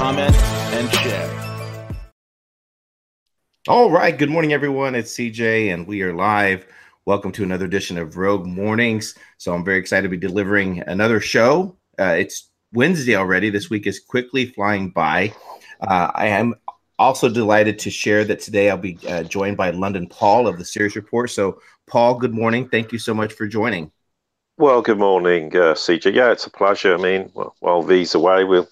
comment, and share. All right. Good morning, everyone. It's CJ, and we are live. Welcome to another edition of Rogue Mornings. So I'm very excited to be delivering another show. Uh, it's Wednesday already. This week is quickly flying by. Uh, I am also delighted to share that today I'll be uh, joined by London Paul of the Sirius Report. So, Paul, good morning. Thank you so much for joining. Well, good morning, uh, CJ. Yeah, it's a pleasure. I mean, well, while V's away, we'll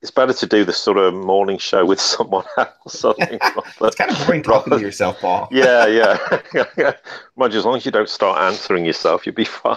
it's better to do the sort of morning show with someone else. I think, it's kind of boring talking to yourself, Paul. yeah, yeah. Mind you, as long as you don't start answering yourself, you'll be fine.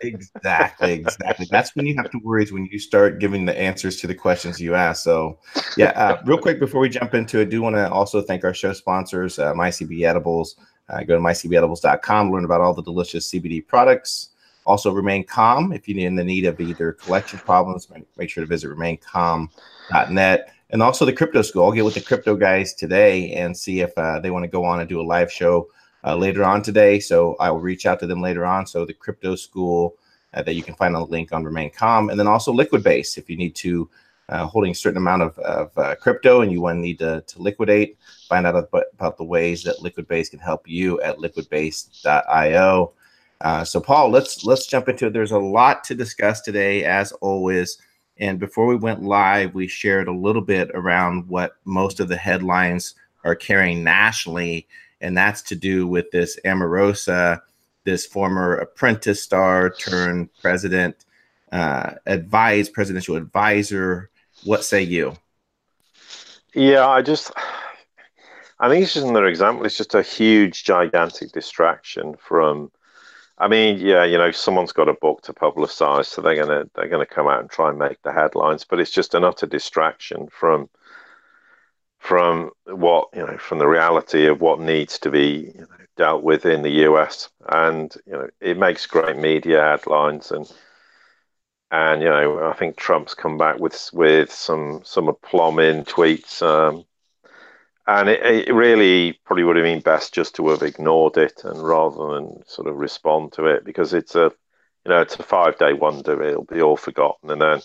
exactly, exactly. That's when you have to worry is when you start giving the answers to the questions you ask. So, yeah, uh, real quick before we jump into it, I do want to also thank our show sponsors, uh, MyCBD Edibles. Uh, go to mycbdedibles.com, learn about all the delicious CBD products. Also, remain calm if you're in the need of either collection problems. Make sure to visit remaincalm.net. And also the crypto school. I'll get with the crypto guys today and see if uh, they want to go on and do a live show uh, later on today. So I will reach out to them later on. So the crypto school uh, that you can find on the link on Remain Calm, and then also Liquid Base if you need to uh, holding a certain amount of, of uh, crypto and you want to need to, to liquidate. Find out about, about the ways that Liquid Base can help you at liquidbase.io. Uh, so, Paul, let's let's jump into it. There's a lot to discuss today, as always. And before we went live, we shared a little bit around what most of the headlines are carrying nationally, and that's to do with this Omarosa, this former apprentice star turned president, uh, advise presidential advisor. What say you? Yeah, I just, I think it's just another example. It's just a huge, gigantic distraction from I mean, yeah, you know, someone's got a book to publicize, so they're gonna they're gonna come out and try and make the headlines. But it's just an utter distraction from from what you know from the reality of what needs to be you know, dealt with in the US. And you know, it makes great media headlines, and and you know, I think Trump's come back with with some some aplomb in tweets. Um, and it, it, really probably would have been best just to have ignored it and rather than sort of respond to it because it's a you know it's a five day wonder it'll be all forgotten and then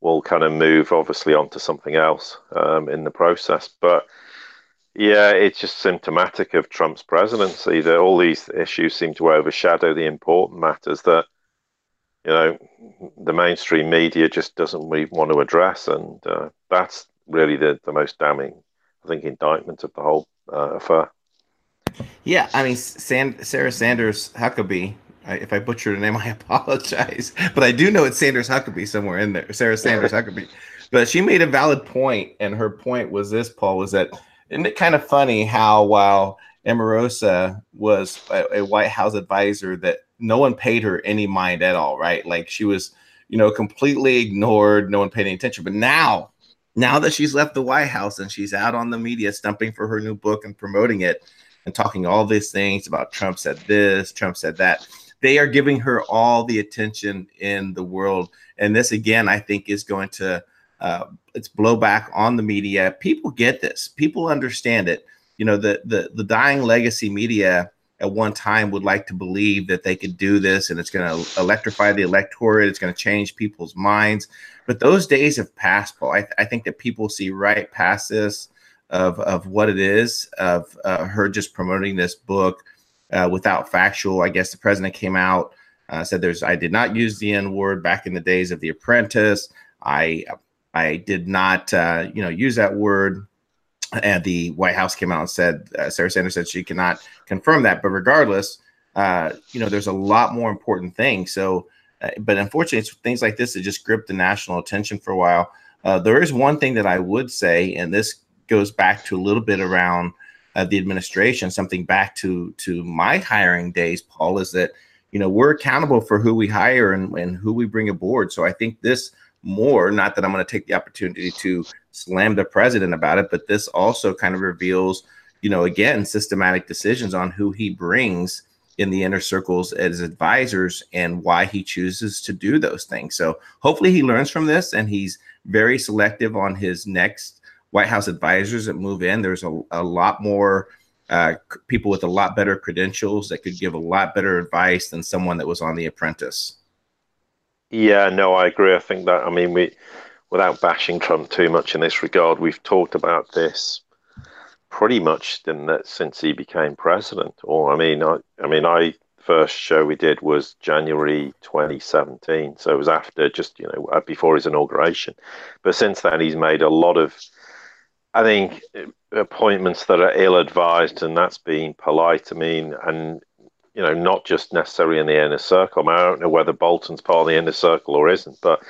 we'll kind of move obviously onto something else um, in the process. But yeah it's just symptomatic of trump's presidency that all these issues seem to overshadow the important matters that you know the mainstream media just doesn't want to address. And uh, that's really the, the most damning I think, indictment of the whole uh, affair. Yeah, I mean, Sand- Sarah Sanders Huckabee. I, if I butchered her name, I apologize. But I do know it's Sanders Huckabee somewhere in there. Sarah Sanders Huckabee. But she made a valid point, and her point was this: Paul was that isn't it kind of funny how while Omarosa was a, a White House advisor, that no one paid her any mind at all, right? Like she was, you know, completely ignored. No one paid any attention. But now now that she's left the White House and she's out on the media stumping for her new book and promoting it and talking all these things about Trump said this, Trump said that, they are giving her all the attention in the world. And this, again, I think is going to uh, it's blowback on the media. People get this. People understand it. You know, the the the dying legacy media at one time would like to believe that they could do this and it's going to electrify the electorate. It's going to change people's minds. But those days have passed, Paul. I, th- I think that people see right past this of, of what it is, of uh, her just promoting this book uh, without factual. I guess the president came out, uh, said there's, I did not use the N word back in the days of The Apprentice. I, I did not, uh, you know, use that word. And the White House came out and said, uh, Sarah Sanders said she cannot confirm that. But regardless, uh, you know, there's a lot more important things. So, uh, but unfortunately, it's things like this that just grip the national attention for a while. Uh, there is one thing that I would say, and this goes back to a little bit around uh, the administration, something back to to my hiring days, Paul, is that you know we're accountable for who we hire and, and who we bring aboard. So I think this more. Not that I'm going to take the opportunity to slam the president about it, but this also kind of reveals, you know, again, systematic decisions on who he brings in the inner circles as advisors and why he chooses to do those things. So hopefully he learns from this and he's very selective on his next White House advisors that move in. There's a, a lot more uh, people with a lot better credentials that could give a lot better advice than someone that was on The Apprentice. Yeah, no, I agree. I think that, I mean, we, without bashing Trump too much in this regard, we've talked about this pretty much since he became president. Or, I mean, I, I mean, I first show we did was January 2017, so it was after just you know uh, before his inauguration. But since then, he's made a lot of I think eh, appointments that are ill advised, and that's being polite. I mean, and you know, not just necessarily in the inner circle. I, mean, I don't know whether Bolton's part of the inner circle or isn't, but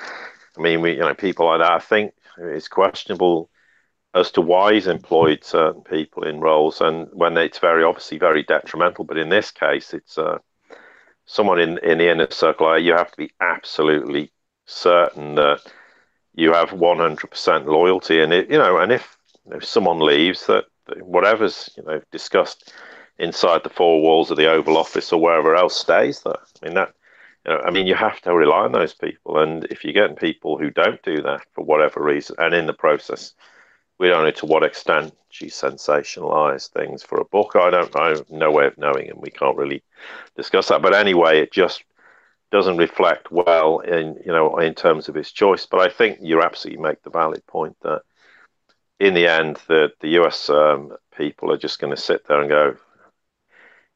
I mean, we, you know, people like that. I think it's questionable as to why he's employed certain people in roles, and when it's very obviously very detrimental. But in this case, it's uh, someone in in the inner circle. You have to be absolutely certain that you have 100% loyalty, and it, you know, and if if someone leaves, that whatever's you know discussed inside the four walls of the Oval Office or wherever else stays there. I mean that. You know, I mean, you have to rely on those people, and if you're getting people who don't do that for whatever reason, and in the process, we don't know to what extent she sensationalized things for a book. I don't know, no way of knowing, and we can't really discuss that. But anyway, it just doesn't reflect well in you know in terms of his choice. But I think you absolutely make the valid point that in the end, the the US um, people are just going to sit there and go,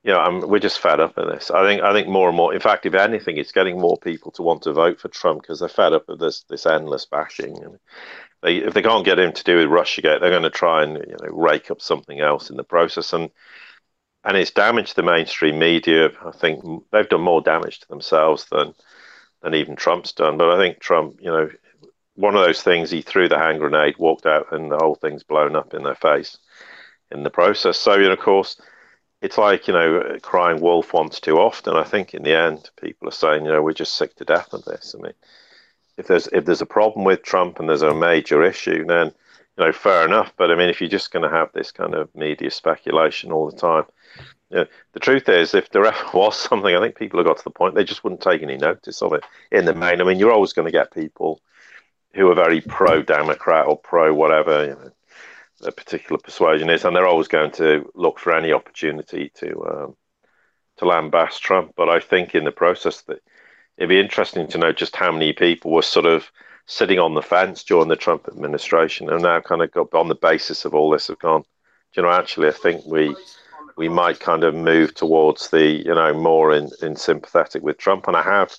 you know, I'm, we're just fed up of this. I think I think more and more. In fact, if anything, it's getting more people to want to vote for Trump because they're fed up of this this endless bashing. And they, if they can't get him to do with RussiaGate, they're going to try and you know rake up something else in the process. And and it's damaged the mainstream media. I think they've done more damage to themselves than than even Trump's done. But I think Trump, you know, one of those things he threw the hand grenade, walked out, and the whole thing's blown up in their face in the process. So, you know, of course, it's like, you know, crying wolf once too often. I think in the end, people are saying, you know, we're just sick to death of this. I mean, if there's if there's a problem with Trump and there's a major issue, then you know, fair enough. But I mean, if you're just going to have this kind of media speculation all the time, you know, the truth is, if there ever was something, I think people have got to the point they just wouldn't take any notice of it in the main. I mean, you're always going to get people who are very pro Democrat or pro whatever you know, a particular persuasion is, and they're always going to look for any opportunity to um, to lambast Trump. But I think in the process that it'd be interesting to know just how many people were sort of sitting on the fence during the Trump administration and now kind of got on the basis of all this have gone. you know, actually, I think we we might kind of move towards the you know more in, in sympathetic with Trump, and I have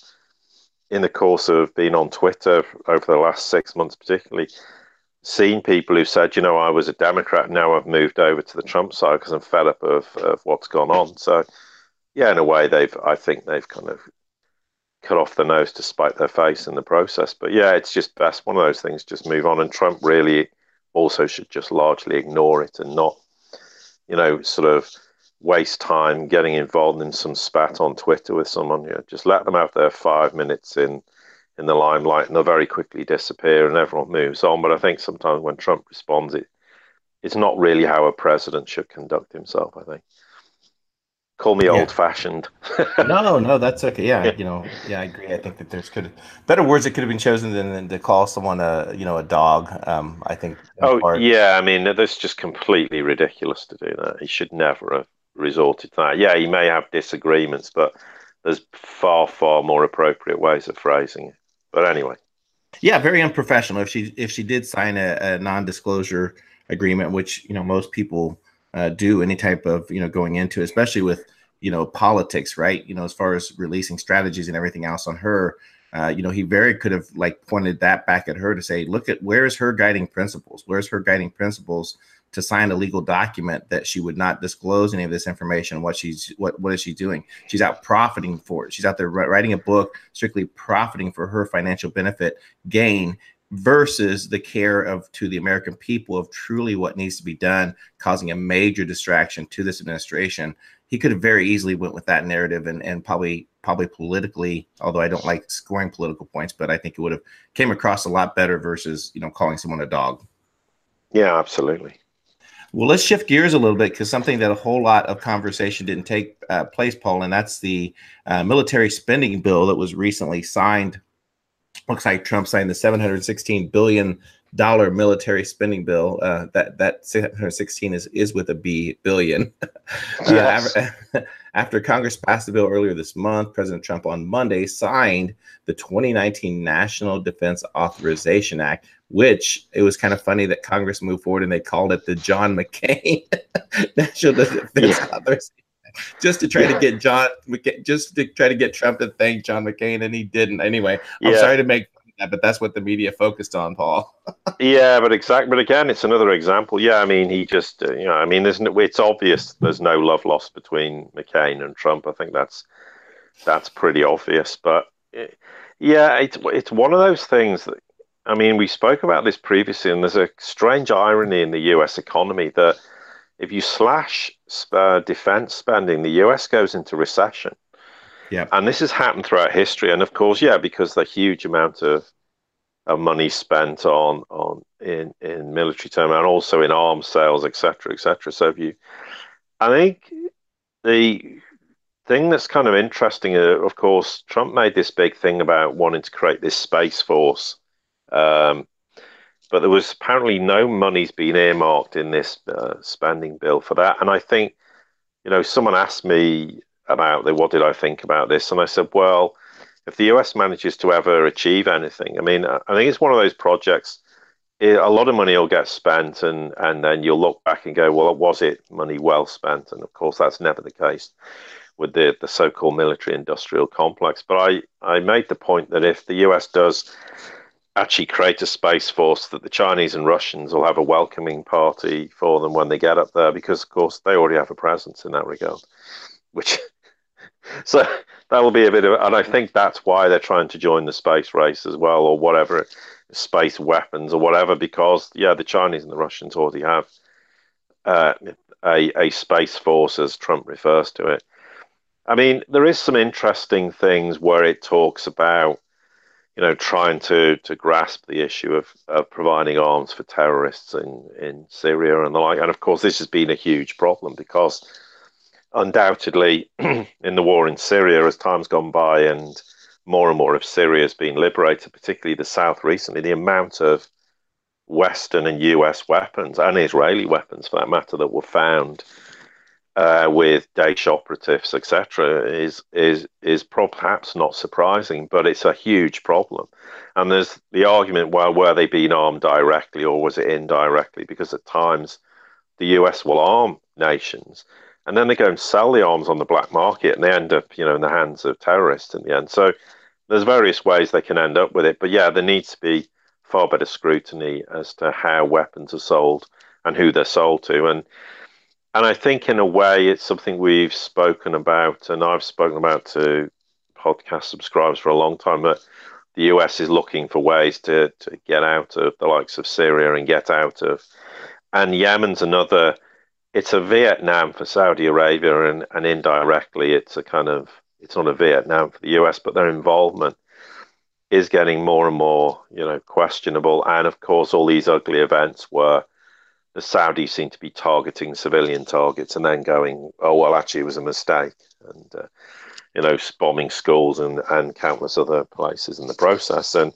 in the course of being on Twitter over the last six months, particularly, seen people who said, you know, I was a Democrat, now I've moved over to the Trump side because I'm fed up of, of what's gone on. So, yeah, in a way, they've, I think they've kind of cut off the nose to spite their face in the process. But yeah, it's just best one of those things, just move on. And Trump really also should just largely ignore it and not, you know, sort of waste time getting involved in some spat on Twitter with someone. You know, just let them have their five minutes in in the limelight, and they'll very quickly disappear, and everyone moves on. But I think sometimes when Trump responds, it it's not really how a president should conduct himself. I think. Call me yeah. old fashioned. no, no, that's okay. Yeah, you know, yeah, I agree. I think that there's could better words that could have been chosen than, than to call someone a you know a dog. Um, I think. Oh part. yeah, I mean that's just completely ridiculous to do that. He should never have resorted to that. Yeah, he may have disagreements, but there's far, far more appropriate ways of phrasing it. But anyway. Yeah, very unprofessional. If she if she did sign a, a non-disclosure agreement, which you know most people uh, do, any type of you know going into, especially with you know politics, right? You know, as far as releasing strategies and everything else on her, uh, you know, he very could have like pointed that back at her to say, look at where is her guiding principles? Where's her guiding principles to sign a legal document that she would not disclose any of this information. What she's what what is she doing? She's out profiting for it. She's out there writing a book strictly profiting for her financial benefit gain versus the care of to the American people of truly what needs to be done, causing a major distraction to this administration. He could have very easily went with that narrative and, and probably probably politically, although I don't like scoring political points, but I think it would have came across a lot better versus you know calling someone a dog. Yeah, absolutely. Well, let's shift gears a little bit because something that a whole lot of conversation didn't take uh, place, Paul, and that's the uh, military spending bill that was recently signed. Looks like Trump signed the 716 billion dollar military spending bill. Uh, that that 716 is is with a B billion. Uh, yes. Uh, after Congress passed the bill earlier this month, President Trump on Monday signed the 2019 National Defense Authorization Act, which it was kind of funny that Congress moved forward and they called it the John McCain National Defense yeah. Authorization just to try yeah. to get John, just to try to get Trump to thank John McCain, and he didn't. Anyway, I'm yeah. sorry to make that, but that's what the media focused on, Paul. yeah, but exactly. But again, it's another example. Yeah, I mean, he just, uh, you know, I mean, there's no, it's obvious there's no love lost between McCain and Trump. I think that's that's pretty obvious. But uh, yeah, it's it's one of those things that. I mean, we spoke about this previously, and there's a strange irony in the U.S. economy that if you slash uh, defense spending, the U.S. goes into recession. Yeah. And this has happened throughout history. And of course, yeah, because the huge amount of, of money spent on on in, in military term and also in arms sales, etc., etc. So if you I think the thing that's kind of interesting, uh, of course, Trump made this big thing about wanting to create this space force. Um, but there was apparently no money's been earmarked in this uh, spending bill for that. And I think, you know, someone asked me about the, what did I think about this, and I said, well, if the US manages to ever achieve anything, I mean, I think it's one of those projects. It, a lot of money will get spent, and and then you'll look back and go, well, was it money well spent? And of course, that's never the case with the the so-called military-industrial complex. But I I made the point that if the US does actually create a space force that the Chinese and Russians will have a welcoming party for them when they get up there because of course they already have a presence in that regard which so that'll be a bit of, and I think that's why they're trying to join the space race as well, or whatever, space weapons or whatever, because yeah, the Chinese and the Russians already have uh, a a space force, as Trump refers to it. I mean, there is some interesting things where it talks about, you know, trying to to grasp the issue of, of providing arms for terrorists in in Syria and the like, and of course, this has been a huge problem because undoubtedly in the war in Syria, as time's gone by and more and more of Syria has been liberated, particularly the south recently, the amount of Western and US weapons and Israeli weapons, for that matter, that were found uh, with Daesh operatives, etc., is is is perhaps not surprising, but it's a huge problem. And there's the argument: well, were they being armed directly or was it indirectly? Because at times the US will arm nations and then they go and sell the arms on the black market, and they end up, you know, in the hands of terrorists in the end. So there's various ways they can end up with it, but yeah, there needs to be far better scrutiny as to how weapons are sold and who they're sold to, and and I think in a way it's something we've spoken about, and I've spoken about to podcast subscribers for a long time, but the US is looking for ways to to get out of the likes of Syria and get out of, and Yemen's another it's a Vietnam for Saudi Arabia, and, and indirectly, it's a kind of it's not a Vietnam for the US, but their involvement is getting more and more, you know, questionable. And of course, all these ugly events where the Saudis seem to be targeting civilian targets and then going, oh well, actually, it was a mistake, and uh, you know, bombing schools and, and countless other places in the process. And,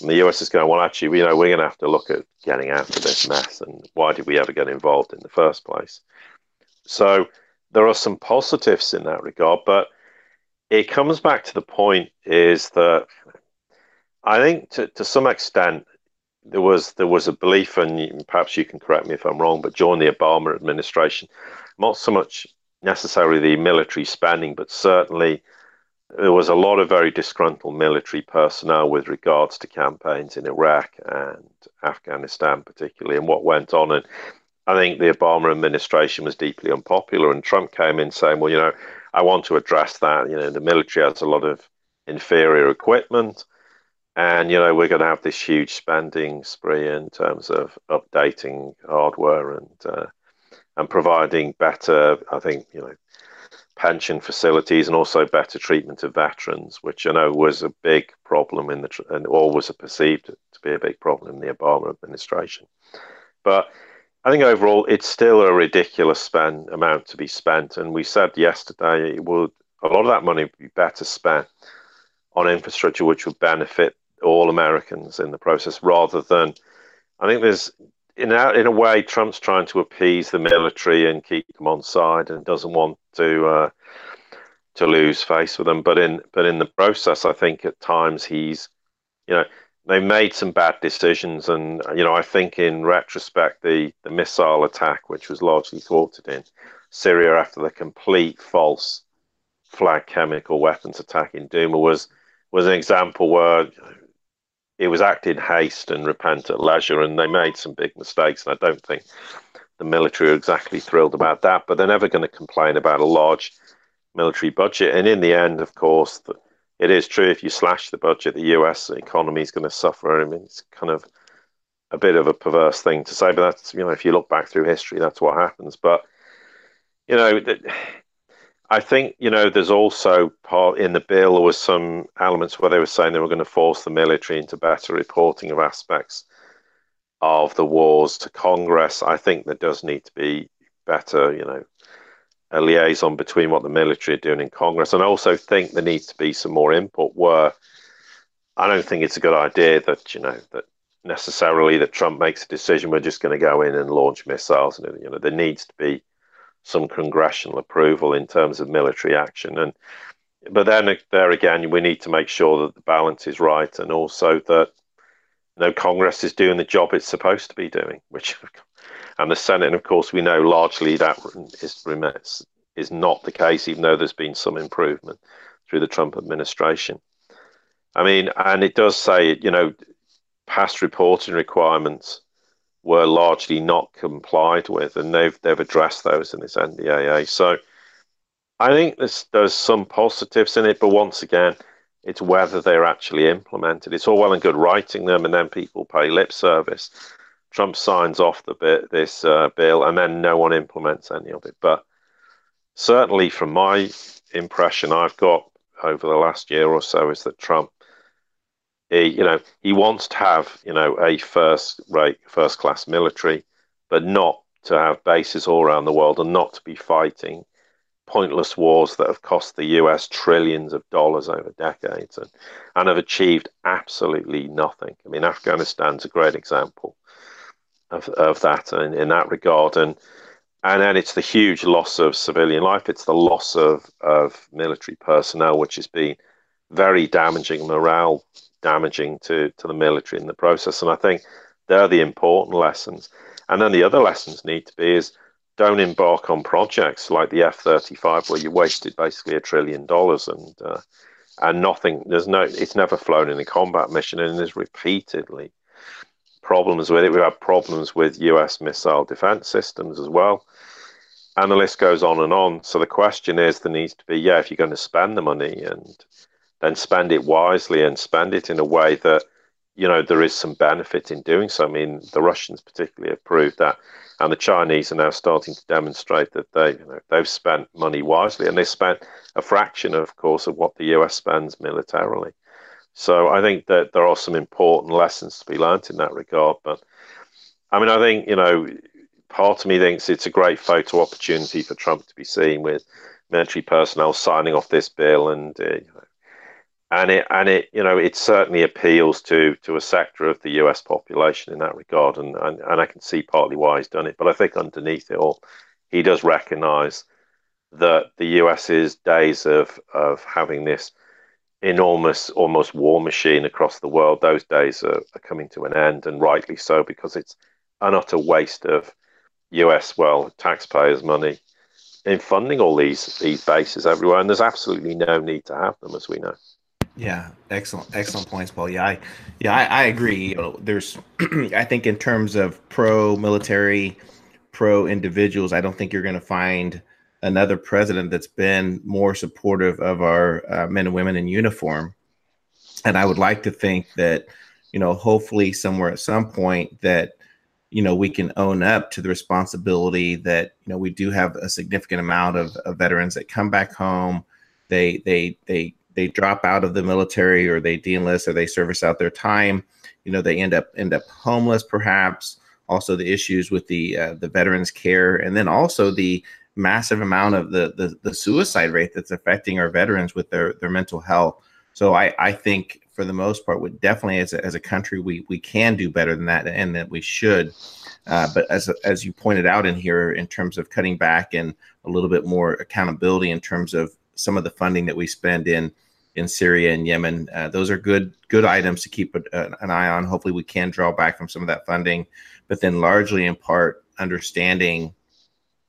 and the US is going, well, actually, you know, we're going to have to look at getting out of this mess. And why did we ever get involved in the first place? So there are some positives in that regard, but it comes back to the point is that I think to, to some extent, there was there was a belief, and perhaps you can correct me if I'm wrong, but during the Obama administration, not so much necessarily the military spending, but certainly there was a lot of very disgruntled military personnel with regards to campaigns in Iraq and Afghanistan, particularly, and what went on. And I think the Obama administration was deeply unpopular, and Trump came in saying, "Well, you know, I want to address that. You know, the military has a lot of inferior equipment." And you know we're going to have this huge spending spree in terms of updating hardware and uh, and providing better, I think, you know, pension facilities and also better treatment of veterans, which I know was a big problem in the and always perceived to be a big problem in the Obama administration. But I think overall it's still a ridiculous spend amount to be spent, and we said yesterday it would a lot of that money would be better spent on infrastructure which would benefit all Americans in the process, rather than I think there's in a, in a way, Trump's trying to appease the military and keep them on side, and doesn't want to uh, to lose face with them. But in but in the process, I think at times he's, you know, they made some bad decisions, and you know, I think in retrospect, the the missile attack, which was largely thwarted in Syria after the complete false flag chemical weapons attack in Douma, was was an example where it was acted in haste and repent at leisure, and they made some big mistakes. And I don't think the military are exactly thrilled about that, but they're never going to complain about a large military budget. And in the end, of course, it is true if you slash the budget, the US economy is going to suffer. I mean, it's kind of a bit of a perverse thing to say, but that's, you know, if you look back through history, that's what happens. But, you know, I think you know there's also part in the bill there was some elements where they were saying they were going to force the military into better reporting of aspects of the wars to Congress. I think there does need to be better, you know, a liaison between what the military are doing in Congress, and I also think there needs to be some more input. Where I don't think it's a good idea that you know that necessarily that Trump makes a decision we're just going to go in and launch missiles, and you know there needs to be some congressional approval in terms of military action. And but then there again, we need to make sure that the balance is right, and also that you know Congress is doing the job it's supposed to be doing, which and the Senate, and of course, we know largely that is is not the case, even though there's been some improvement through the Trump administration. I mean, and it does say, you know, past reporting requirements were largely not complied with, and they've they've addressed those in this NDAA. So I think there's there's some positives in it, but once again, it's whether they're actually implemented. It's all well and good writing them, and then people pay lip service. Trump signs off the bit this uh, bill, and then no one implements any of it. But certainly, from my impression I've got over the last year or so, is that Trump he, you know, he wants to have, you know, a first rate, first class military, but not to have bases all around the world and not to be fighting pointless wars that have cost the US trillions of dollars over decades and, and have achieved absolutely nothing. I mean, Afghanistan's a great example of, of that in, in that regard. And and then it's the huge loss of civilian life. It's the loss of, of military personnel, which has been very damaging morale damaging to, to the military in the process. And I think they're the important lessons. And then the other lessons need to be is don't embark on projects like the F thirty five where you wasted basically a trillion dollars and uh, and nothing. There's no. It's never flown in a combat mission, and there's repeatedly problems with it. We've had problems with U.S. missile defense systems as well, and the list goes on and on. So the question is, there needs to be, yeah, if you're going to spend the money and then spend it wisely and spend it in a way that you know there is some benefit in doing so. I mean, the Russians particularly have proved that, and the Chinese are now starting to demonstrate that they you know, they've spent money wisely, and they spent a fraction, of course, of what the US spends militarily. So I think that there are some important lessons to be learned in that regard. But I mean, I think you know, part of me thinks it's a great photo opportunity for Trump to be seen with military personnel signing off this bill and uh, you know, and it and it you know it certainly appeals to to a sector of the US population in that regard. And, and and I can see partly why he's done it. But I think underneath it all he does recognize that the US's days of of having this enormous almost war machine across the world those days are, are coming to an end. And rightly so because it's an utter waste of US well taxpayers money in funding all these these bases everywhere. And there's absolutely no need to have them as we know yeah, excellent, excellent points, Paul. Yeah, I, yeah, I, I agree. You know, there's, I think in terms of pro military, pro individuals, I don't think you're going to find another president that's been more supportive of our uh, men and women in uniform. And I would like to think that, you know, hopefully somewhere at some point that you know we can own up to the responsibility that you know we do have a significant amount of, of veterans that come back home they they they they drop out of the military or they de-enlist or they service out their time you know they end up end up homeless perhaps. Also the issues with the uh, the veterans care and then also the massive amount of the, the the suicide rate that's affecting our veterans with their their mental health. So i i think for the most part would definitely as a, as a country we we can do better than that and that we should. Uh, but as as you pointed out in here in terms of cutting back and a little bit more accountability in terms of some of the funding that we spend in in Syria and Yemen. Uh, those are good good items to keep a, an eye on. Hopefully, we can draw back from some of that funding, but then largely in part understanding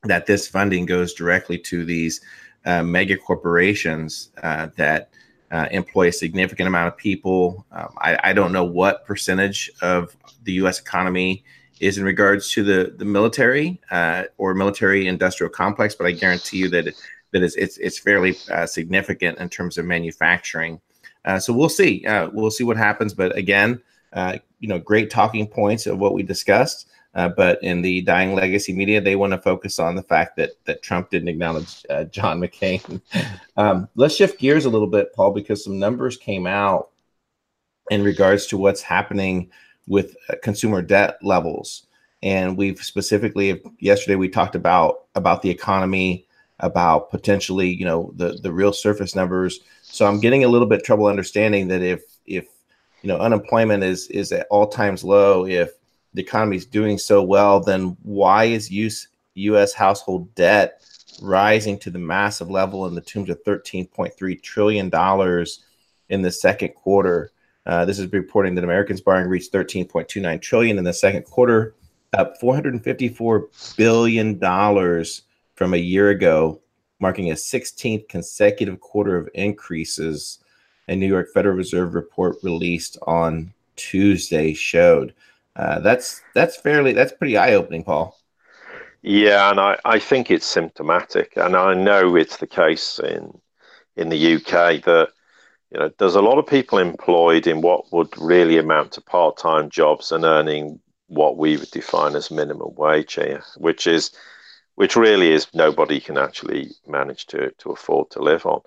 that this funding goes directly to these uh, mega corporations uh, that uh, employ a significant amount of people. Um, I, I, don't know what percentage of the U.S. economy is in regards to the the military uh, or military industrial complex, but I guarantee you that. That is it's it's fairly uh, significant in terms of manufacturing. Uh, so we'll see. Uh, we'll see what happens. But again, uh, you know, great talking points of what we discussed. Uh, but in the dying legacy media, they want to focus on the fact that that Trump didn't acknowledge uh, John McCain. um, let's shift gears a little bit, Paul, because some numbers came out in regards to what's happening with consumer debt levels, and we've specifically yesterday we talked about about the economy about potentially, you know, the the real surface numbers. So I'm getting a little bit trouble understanding that if if you know unemployment is is at all times low, if the economy is doing so well, then why is use U.S. household debt rising to the massive level in the tunes of 13.3 trillion dollars in the second quarter? Uh, this is reporting that Americans borrowing reached 13.29 trillion in the second quarter, up 454 billion dollars from a year ago, marking a 16th consecutive quarter of increases. A New York Federal Reserve report released on Tuesday showed. Uh, that's that's fairly that's pretty eye opening, Paul. Yeah, and I, I think it's symptomatic, and I know it's the case in in the UK that you know there's a lot of people employed in what would really amount to part time jobs and earning what we would define as minimum wage here, which is which really is nobody can actually manage to, to afford to live on.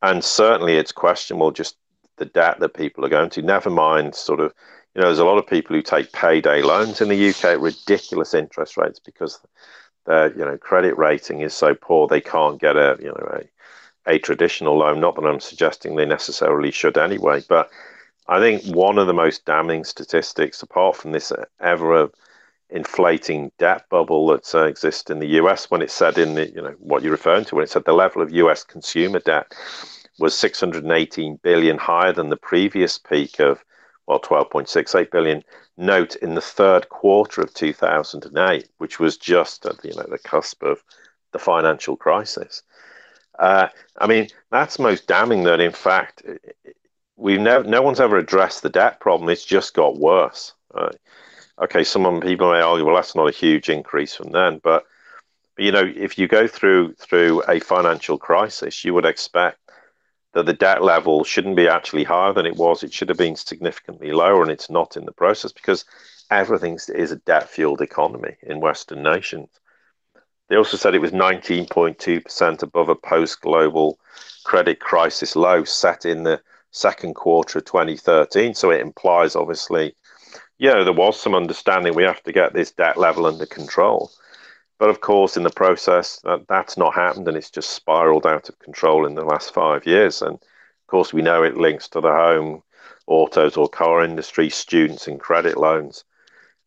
And certainly it's questionable just the debt that people are going to, never mind sort of, you know, there's a lot of people who take payday loans in the UK at ridiculous interest rates because their, you know, credit rating is so poor they can't get a, you know, a, a traditional loan. Not that I'm suggesting they necessarily should anyway, but I think one of the most damning statistics, apart from this ever inflating debt bubble that uh, exists in the US when it said in the, you know, what you're referring to, when it said the level of US consumer debt was 618 billion higher than the previous peak of, well, 12.68 billion. Note in the third quarter of 2008, which was just at you know the cusp of the financial crisis. Uh, I mean, that's most damning. That in fact, we've never, no one's ever addressed the debt problem. It's just got worse. Right? Okay, some people may argue, well, that's not a huge increase from then, but you know, if you go through through a financial crisis, you would expect that the debt level shouldn't be actually higher than it was. It should have been significantly lower, and it's not in the process because everything is a debt fueled economy in Western nations. They also said it was 19.2% above a post global credit crisis low set in the second quarter of 2013. So it implies, obviously, yeah, there was some understanding we have to get this debt level under control. But of course, in the process, that, that's not happened and it's just spiraled out of control in the last five years. And of course, we know it links to the home, autos or car industry, students, and credit loans.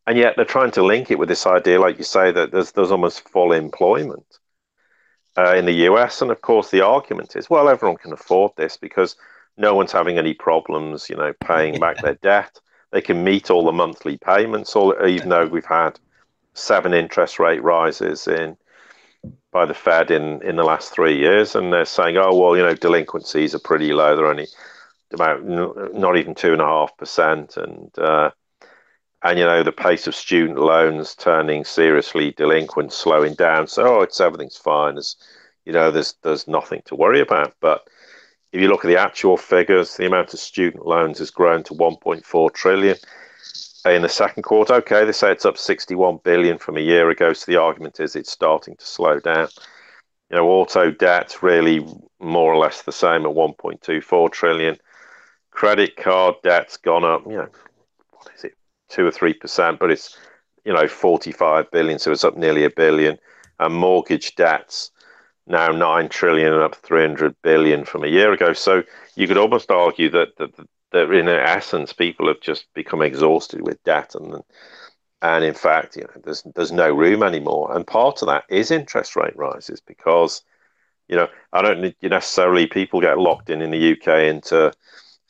And yet they're trying to link it with this idea, like you say, that there's, there's almost full employment uh, in the US. And of course, the argument is, well, everyone can afford this because no one's having any problems, you know, paying back their debt they can meet all the monthly payments, or even though we've had seven interest rate rises in by the Fed in, in the last three years, and they're saying, oh well, you know, delinquencies are pretty low; they're only about not even two and a half percent, and uh, and you know the pace of student loans turning seriously delinquent slowing down. So oh, it's everything's fine. As you know, there's there's nothing to worry about, but if you look at the actual figures, the amount of student loans has grown to 1.4 trillion. in the second quarter. Okay, they say it's up 61 billion from a year ago. So the argument is it's starting to slow down. You know, auto debt really more or less the same at 1.24 trillion. Credit card debt's gone up. You know, what is it, two or three percent? But it's you know 45 billion, so it's up nearly a billion. And mortgage debts now 9 trillion and up 300 billion from a year ago. So you could almost argue that, that, that in essence, people have just become exhausted with debt. And, and in fact, you know, there's, there's no room anymore. And part of that is interest rate rises because, you know, I don't necessarily people get locked in in the UK into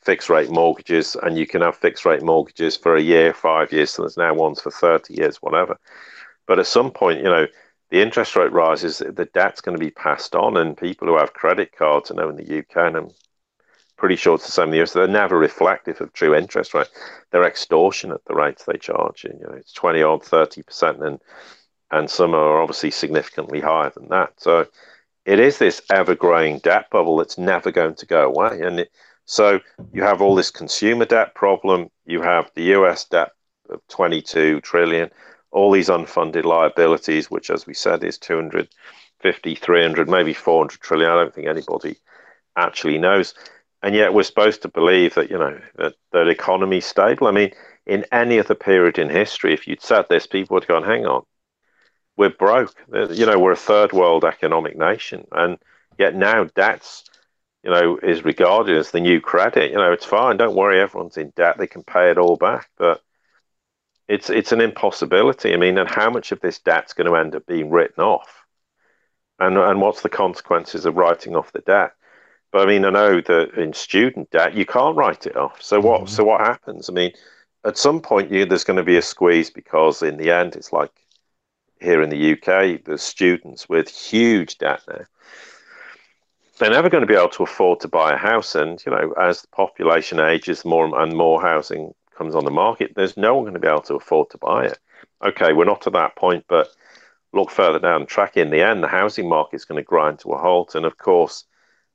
fixed rate mortgages and you can have fixed rate mortgages for a year, five years. So there's now ones for 30 years, whatever. But at some point, you know, the interest rate rises, the debt's going to be passed on, and people who have credit cards, I know in the UK, and I'm pretty sure it's the same in the US, they're never reflective of true interest rate. They're extortionate the rates they charge. You know, it's twenty odd, thirty percent, and and some are obviously significantly higher than that. So it is this ever-growing debt bubble that's never going to go away, and it, so you have all this consumer debt problem. You have the US debt of twenty-two trillion all these unfunded liabilities, which, as we said, is 250, 300, maybe 400 trillion. I don't think anybody actually knows. And yet we're supposed to believe that, you know, that, that economy's stable. I mean, in any other period in history, if you'd said this, people would have gone, hang on, we're broke. Uh, you know, we're a third world economic nation. And yet now debts, you know, is regarded as the new credit. You know, it's fine. Don't worry. Everyone's in debt. They can pay it all back. But it's it's an impossibility. I mean, and how much of this debt's going to end up being written off, and and what's the consequences of writing off the debt? But I mean, I know that in student debt you can't write it off. So what? Mm-hmm. So what happens? I mean, at some point you, there's going to be a squeeze because in the end it's like here in the UK, there's students with huge debt now. They're never going to be able to afford to buy a house, and you know, as the population ages, more and more housing comes on the market, there's no one going to be able to afford to buy it. Okay, we're not to that point, but look further down track. In the end, the housing market is going to grind to a halt. And of course,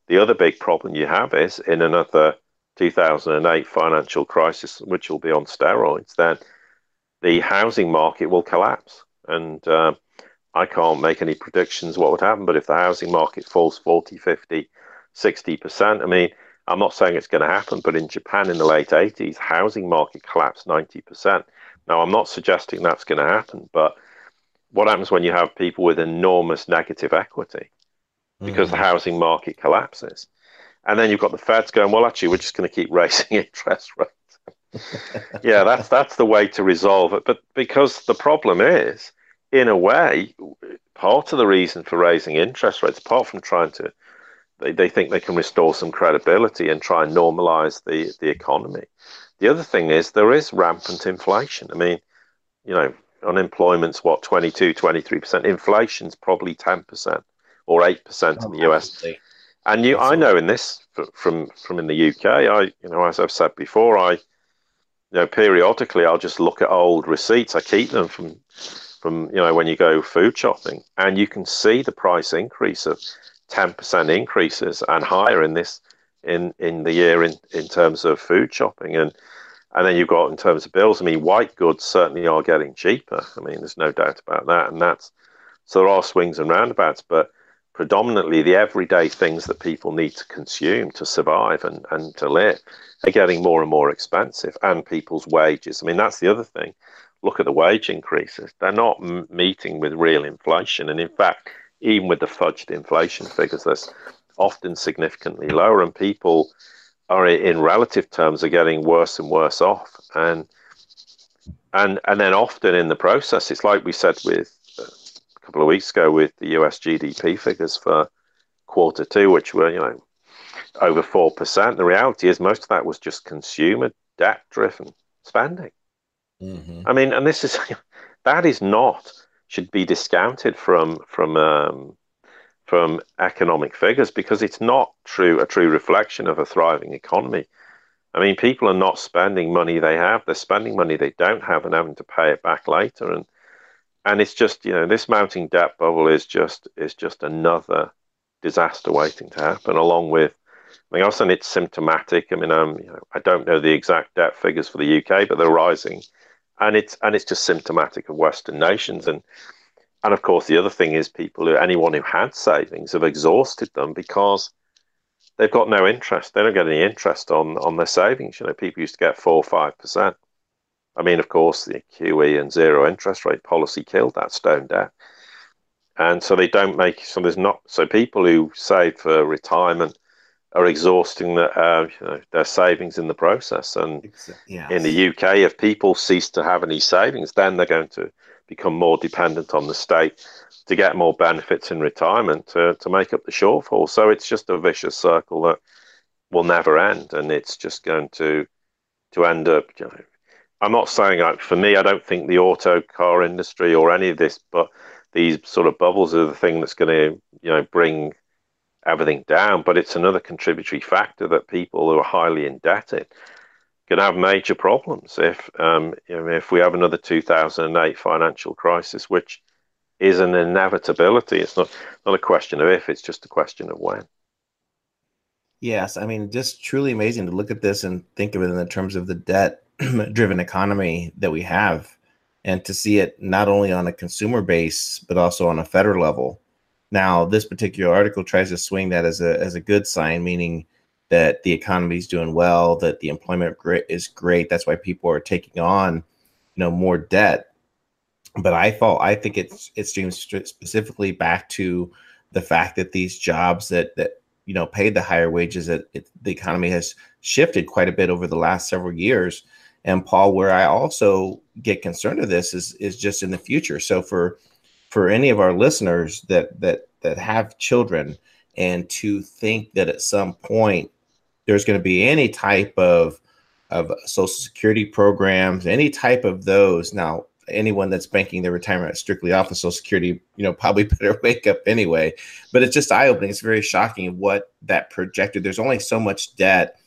the other big problem you have is in another 2008 financial crisis, which will be on steroids, then the housing market will collapse. And uh, I can't make any predictions what would happen, but if the housing market falls 40, 50, 60%, I mean, I'm not saying it's going to happen, but in Japan in the late 80s, housing market collapsed 90%. Now, I'm not suggesting that's going to happen, but what happens when you have people with enormous negative equity because mm. the housing market collapses? And then you've got the Feds going, well, actually, we're just going to keep raising interest rates. yeah, that's that's the way to resolve it. But because the problem is, in a way, part of the reason for raising interest rates, apart from trying to they, they think they can restore some credibility and try and normalize the, the economy. The other thing is there is rampant inflation. I mean, you know, unemployment's what, 22, 23%. Inflation's probably 10% or 8% in the US. And you, I know in this from from in the UK, I you know as I've said before, I you know periodically I'll just look at old receipts. I keep them from from you know when you go food shopping, and you can see the price increase of 10% increases and higher in this in in the year in in terms of food shopping. And and then you've got in terms of bills i mean white goods certainly are getting cheaper. I mean there's no doubt about that. And that's so there are swings and roundabouts but predominantly the everyday things that people need to consume to survive and, and to live are getting more and more expensive and people's wages. I mean that's the other thing. Look at the wage increases. They're not m- meeting with real inflation. And in fact even with the fudged inflation figures, that's often significantly lower, and people are in relative terms are getting worse and worse off, and and and then often in the process, it's like we said with uh, a couple of weeks ago with the US GDP figures for quarter two, which were you know over four percent. The reality is most of that was just consumer debt driven spending. Mm-hmm. I mean, and this is that is not should be discounted from from um, from economic figures because it's not true a true reflection of a thriving economy. I mean, people are not spending money they have; they're spending money they don't have and having to pay it back later. And and it's just you know this mounting debt bubble is just is just another disaster waiting to happen. Along with, I mean, also it's symptomatic. I mean, um, you know, I don't know the exact debt figures for the UK, but they're rising and it's and it's just symptomatic of Western nations. And and of course, the other thing is people who anyone who had savings have exhausted them because they've got no interest. They don't get any interest on on their savings. You know, people used to get four or five percent. I mean, of course, the QE and zero interest rate policy killed that stone dead. And so they don't make so there's not so people who save for retirement are exhausting the, uh, you know, their savings in the process. And yes. in the UK, if people cease to have any savings, then they're going to become more dependent on the state to get more benefits in retirement to, to make up the shortfall. So it's just a vicious circle that will never end, and it's just going to to end up. You know, I'm not saying like for me, I don't think the auto car industry or any of this, but these sort of bubbles are the thing that's going to you know bring everything down. But it's another contributory factor that people who are highly indebted can have major problems if um, if we have another 2008 financial crisis, which is an inevitability. It's not not a question of if; it's just a question of when. Yes, I mean, just truly amazing to look at this and think of it in the terms of the debt-driven economy that we have, and to see it not only on a consumer base but also on a federal level. Now, this particular article tries to swing that as a as a good sign, meaning that the economy is doing well, that the employment is great. That's why people are taking on, you know, more debt. But I thought I think it's it streams specifically back to the fact that these jobs that that you know paid the higher wages that it, the economy has shifted quite a bit over the last several years. And Paul, where I also get concerned of this is is just in the future. So for for any of our listeners that that that have children and to think that at some point there's going to be any type of of social security programs, any type of those. Now, anyone that's banking their retirement strictly off of social security, you know, probably better wake up anyway. But it's just eye opening. It's very shocking what that projected. There's only so much debt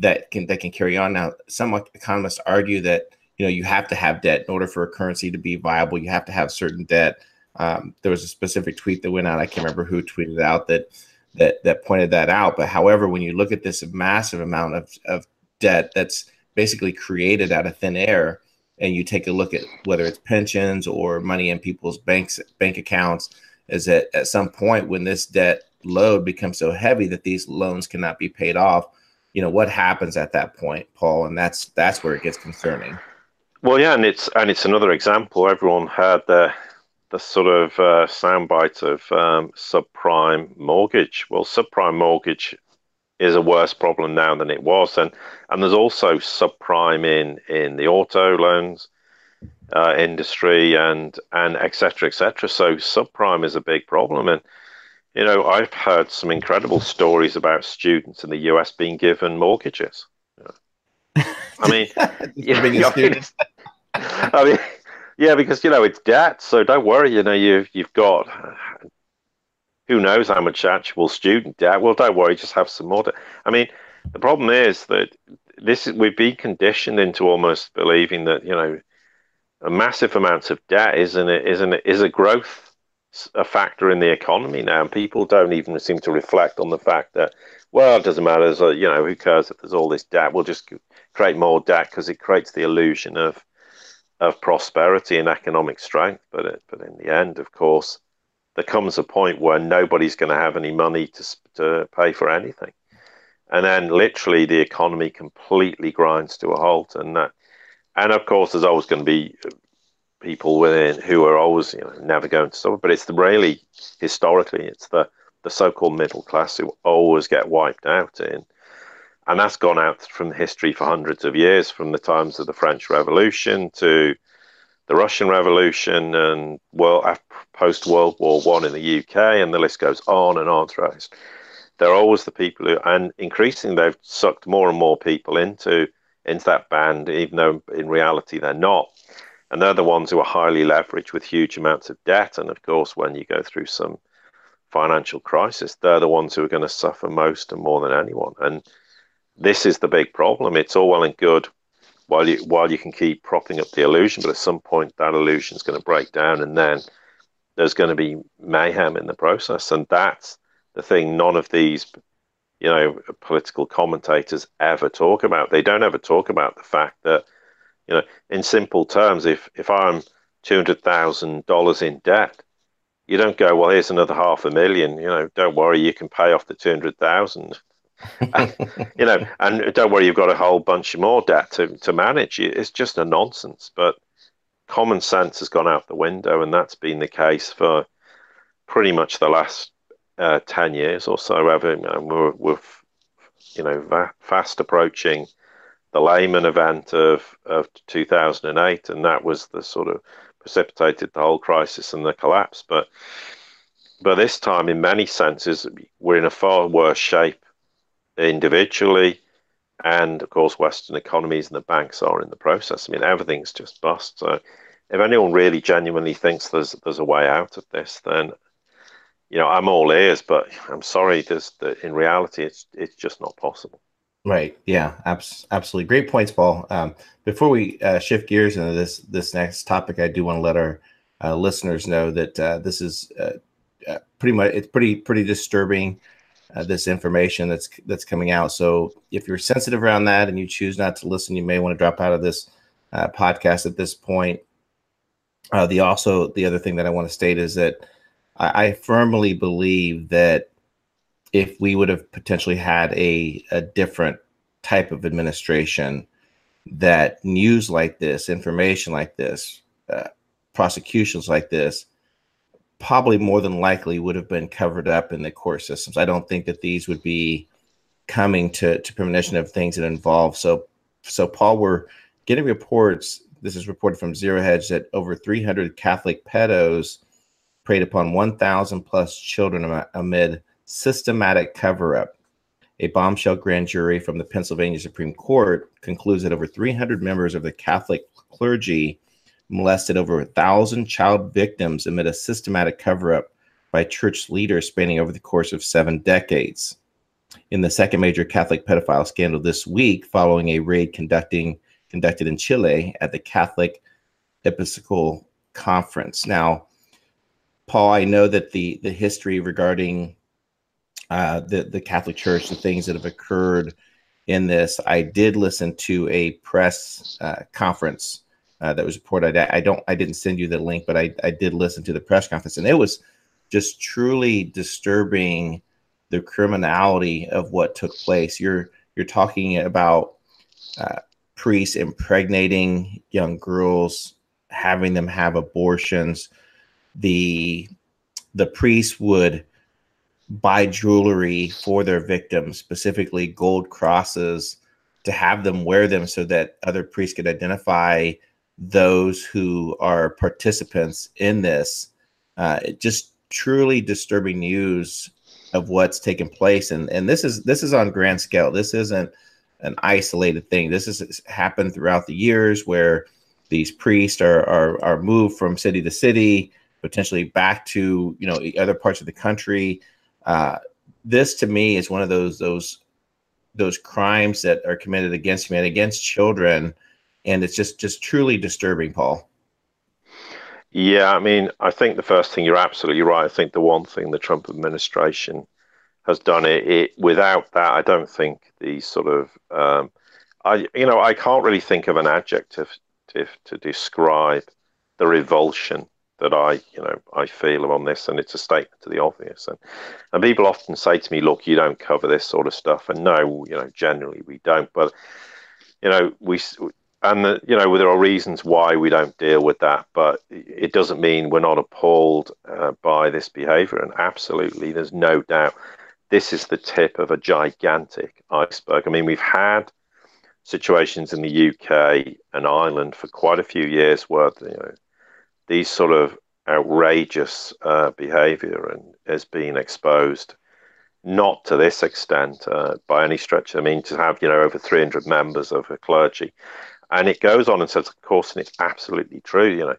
that can that can carry on. Now, some economists argue that you know you have to have debt in order for a currency to be viable. You have to have certain debt. Um, there was a specific tweet that went out. I can't remember who tweeted out that that that pointed that out. But however, when you look at this massive amount of, of debt that's basically created out of thin air, and you take a look at whether it's pensions or money in people's banks bank accounts, is that at some point when this debt load becomes so heavy that these loans cannot be paid off, you know what happens at that point, Paul, and that's that's where it gets concerning. Well, yeah, and it's and it's another example. Everyone had their the sort of uh, soundbite of um, subprime mortgage. Well, subprime mortgage is a worse problem now than it was, and and there's also subprime in in the auto loans uh, industry and and etc. etc. So subprime is a big problem, and you know I've heard some incredible stories about students in the US being given mortgages. I mean, you know, I mean yeah, because you know it's debt, so don't worry. You know you've you've got who knows how much actual student debt. Well, don't worry, just have some more. Debt. I mean, the problem is that this is we've been conditioned into almost believing that you know a massive amount of debt isn't it isn't it is a growth a factor in the economy now, and people don't even seem to reflect on the fact that well, it doesn't matter. So, you know, who cares if there's all this debt? We'll just create more debt because it creates the illusion of of prosperity and economic strength. But it, but in the end, of course, there comes a point where nobody's going to have any money to to pay for anything, and then literally the economy completely grinds to a halt. And that, and of course, there's always going to be uh, people within who are always you know, never going to suffer. But it's the really historically, it's the the so-called middle class who always get wiped out in and that's gone out from history for hundreds of years, from the times of the French Revolution to the Russian Revolution and world post World War One in the UK, and the list goes on and on throughout. They're always the people who, and increasingly, they've sucked more and more people into into that band, even though in reality they're not. And they're the ones who are highly leveraged with huge amounts of debt. And of course, when you go through some financial crisis, they're the ones who are going to suffer most and more than anyone. And this is the big problem. It's all well and good while you while you can keep propping up the illusion, but at some point that illusion is going to break down, and then there's going to be mayhem in the process, and that's the thing. None of these, you know, political commentators ever talk about. They don't ever talk about the fact that, You know, in simple terms, if if I'm two hundred thousand dollars in debt, you don't go, well, here's another half a million. You know, don't worry, you can pay off the two hundred thousand. You know, and don't worry, you've got a whole bunch more debt to, to manage. It's just a nonsense. But common sense has gone out the window, and that's been the case for pretty much the last uh, 10 years or so. Ever, we're, we're, you know, va- fast approaching the Lehman event of, of 2008, and that was the sort of precipitated the whole crisis and the collapse. But but this time, in many senses, we're in a far worse shape individually, and of course, Western economies and the banks are in the process. I mean, everything's just bust. So, if anyone really genuinely thinks there's there's a way out of this, then you know I'm all ears. But I'm sorry, there's the, in reality, it's it's just not possible. Right. Yeah. Abs- absolutely. Great points, Paul. Um, before we uh, shift gears into this this next topic, I do want to let our uh, listeners know that uh, this is uh, uh, pretty much it's pretty pretty disturbing uh, this information that's that's coming out. So if you're sensitive around that and you choose not to listen, you may want to drop out of this uh, podcast at this point. Uh, the also the other thing that I want to state is that I, I firmly believe that if we would have potentially had a a different type of administration, that news like this, information like this, uh, prosecutions like this probably more than likely would have been covered up in the court systems. I don't think that these would be coming to, to premonition of things that involve. So, so Paul, we're getting reports. This is reported from Zero Hedge that over 300 Catholic pedos preyed upon 1,000 plus children amid systematic cover up. A bombshell grand jury from the Pennsylvania Supreme Court concludes that over 300 members of the Catholic clergy molested over a thousand child victims amid a systematic cover up by church leaders spanning over the course of seven decades. In the second major Catholic pedophile scandal this week, following a raid conducting conducted in Chile at the Catholic Episcopal Conference. Now, Paul, I know that the the history regarding uh, the the Catholic Church, the things that have occurred in this, I did listen to a press uh, conference uh, that was reported. I, I, don't, I didn't send you the link, but I, I did listen to the press conference, and it was just truly disturbing the criminality of what took place. You're you're talking about uh, priests impregnating young girls, having them have abortions. The the priests would buy jewelry for their victims, specifically gold crosses, to have them wear them so that other priests could identify those who are participants in this. Uh, just truly disturbing news of what's taken place, and and this is this is on grand scale. This isn't an isolated thing. This has happened throughout the years where these priests are are are moved from city to city, potentially back to you know other parts of the country. Uh, this to me is one of those those those crimes that are committed against humanity, against children, and it's just just truly disturbing, Paul. Yeah, I mean, I think the first thing you're absolutely right. I think the one thing the Trump administration has done it, it without that, I don't think the sort of um, I you know I can't really think of an adjective to, to describe the revulsion that I you know I feel on this, and it's a statement to the obvious. And and people often say to me, "Look, you don't cover this sort of stuff," and no, you know, generally we don't, but you know we and the, you know there are reasons why we don't deal with that, but it doesn't mean we're not appalled uh, by this behaviour. And absolutely, there's no doubt this is the tip of a gigantic iceberg. I mean, we've had situations in the UK and Ireland for quite a few years where you know these sort of outrageous uh, behaviour and has been exposed. Not to this extent, uh, by any stretch. I mean, to have you know over 300 members of a clergy and it goes on and says, of course, and it's absolutely true. You know,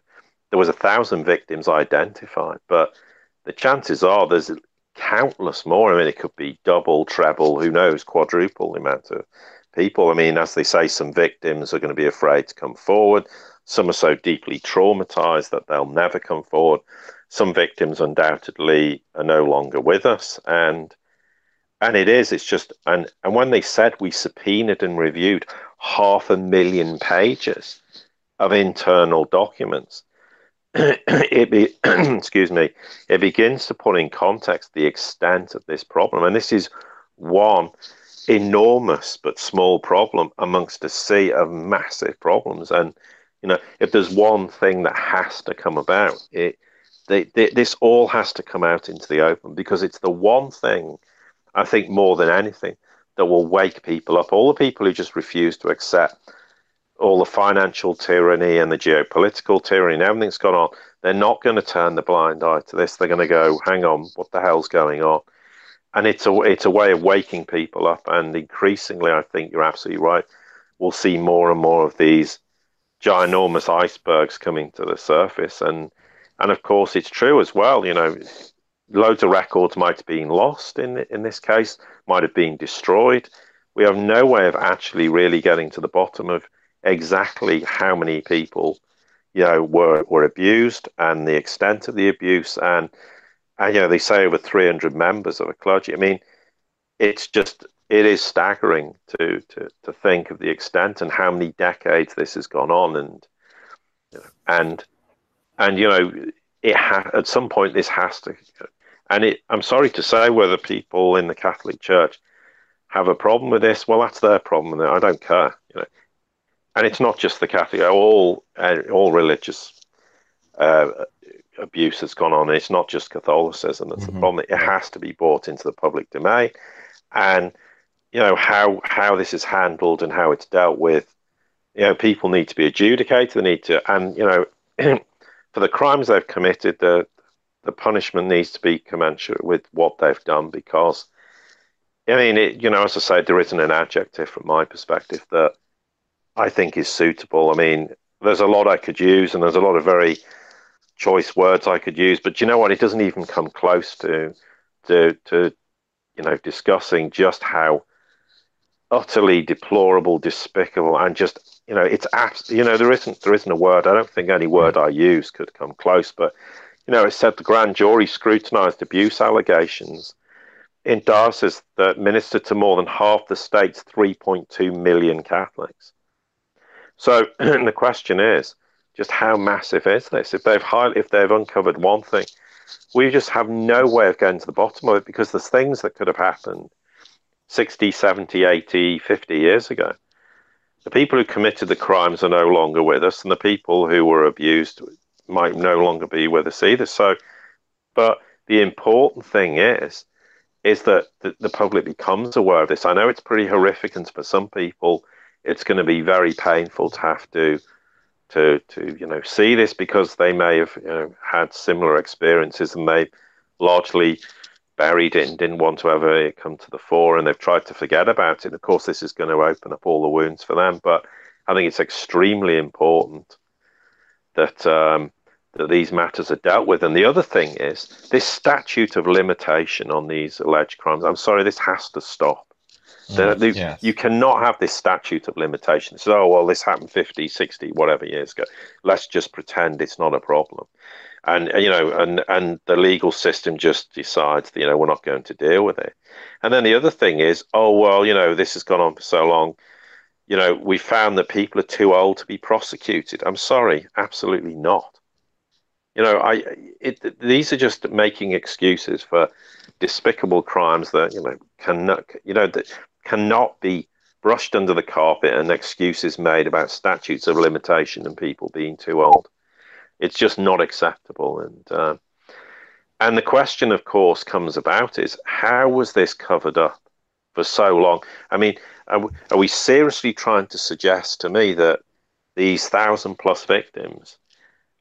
there was a thousand victims identified, but the chances are there's countless more. I mean, it could be double, treble, who knows, quadruple the amount of people. I mean, as they say, some victims are going to be afraid to come forward. Some are so deeply traumatized that they'll never come forward. Some victims undoubtedly are no longer with us, and and it is. It's just and and when they said we subpoenaed and reviewed half a million pages of internal documents. it be, excuse me, it begins to put in context the extent of this problem, and this is one enormous but small problem amongst a sea of massive problems. And you know, if there's one thing that has to come about, it they, they, this all has to come out into the open because it's the one thing I think more than anything that will wake people up. All the people who just refuse to accept all the financial tyranny and the geopolitical tyranny and everything that's gone on, they're not going to turn the blind eye to this. They're going to go, hang on, what the hell's going on? And it's a it's a way of waking people up. And increasingly, I think you're absolutely right. We'll see more and more of these ginormous icebergs coming to the surface. And and of course, it's true as well. You know, loads of records might have been lost in in this case, might have been destroyed. We have no way of actually really getting to the bottom of exactly how many people, you know, were were abused and the extent of the abuse. And, and you know, they say over 300 members of a clergy. I mean, it's just it is staggering to to to think of the extent and how many decades this has gone on and and and you know it ha- at some point this has to and it i'm sorry to say whether people in the catholic church have a problem with this. Well that's their problem i don't care you know. And it's not just the catholic all uh, all religious uh, abuse that's gone on. It's not just catholicism that's mm-hmm. the problem. It has to be brought into the public domain. And you know how how this is handled and how it's dealt with you know people need to be adjudicated. They need to and you know for the crimes they've committed, the the punishment needs to be commensurate with what they've done. Because, I mean, it, you know, as I say, there isn't an adjective from my perspective that I think is suitable. I mean, there's a lot I could use, and there's a lot of very choice words I could use, but you know what? It doesn't even come close to to to you know discussing just how utterly deplorable, despicable, and just you know, it's abs- you know there isn't there isn't a word. I don't think any word I use could come close. But you know, it said the grand jury scrutinised abuse allegations in dioceses that minister to more than half the state's 3.2 million Catholics. So the question is, just how massive is this? If they've high, if they've uncovered one thing, we just have no way of getting to the bottom of it because there's things that could have happened 60, 70, 80, 50 years ago the people who committed the crimes are no longer with us, and the people who were abused might no longer be with us either. So, but the important thing is, is that the, the public becomes aware of this. I know it's pretty horrific, and for some people, it's going to be very painful to have to, to, to you know, see this because they may have you know, had similar experiences, and they largely buried it and didn't want to ever come to the fore, and they've tried to forget about it. Of course, this is going to open up all the wounds for them, but I think it's extremely important that um, that these matters are dealt with. And the other thing is this statute of limitation on these alleged crimes. I'm sorry, this has to stop. Mm, the, yes. You cannot have this statute of limitations. So, oh, well, this happened 50, 60, whatever years ago. Let's just pretend it's not a problem and you know, and and the legal system just decides, you know, we're not going to deal with it. And then the other thing is, oh well, you know, this has gone on for so long. You know, we found that people are too old to be prosecuted. I'm sorry, absolutely not. You know, I it, these are just making excuses for despicable crimes that you know cannot you know that cannot be brushed under the carpet and excuses made about statutes of limitation and people being too old. It's just not acceptable. And uh, and the question, of course, comes about is how was this covered up for so long? I mean, are we, are we seriously trying to suggest to me that these thousand plus victims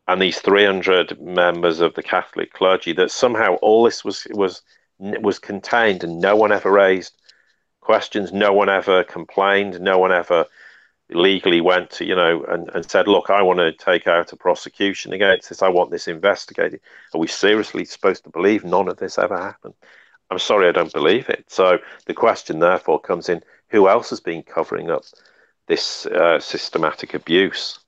and these 300 members of the Catholic clergy that somehow all this was was was contained and no one ever raised questions, no one ever complained, no one ever legally went to, you know, and, and said, look, I want to take out a prosecution against this. I want this investigated. Are we seriously supposed to believe none of this ever happened? I'm sorry, I don't believe it. So the question, therefore, comes in who else has been covering up this uh, systematic abuse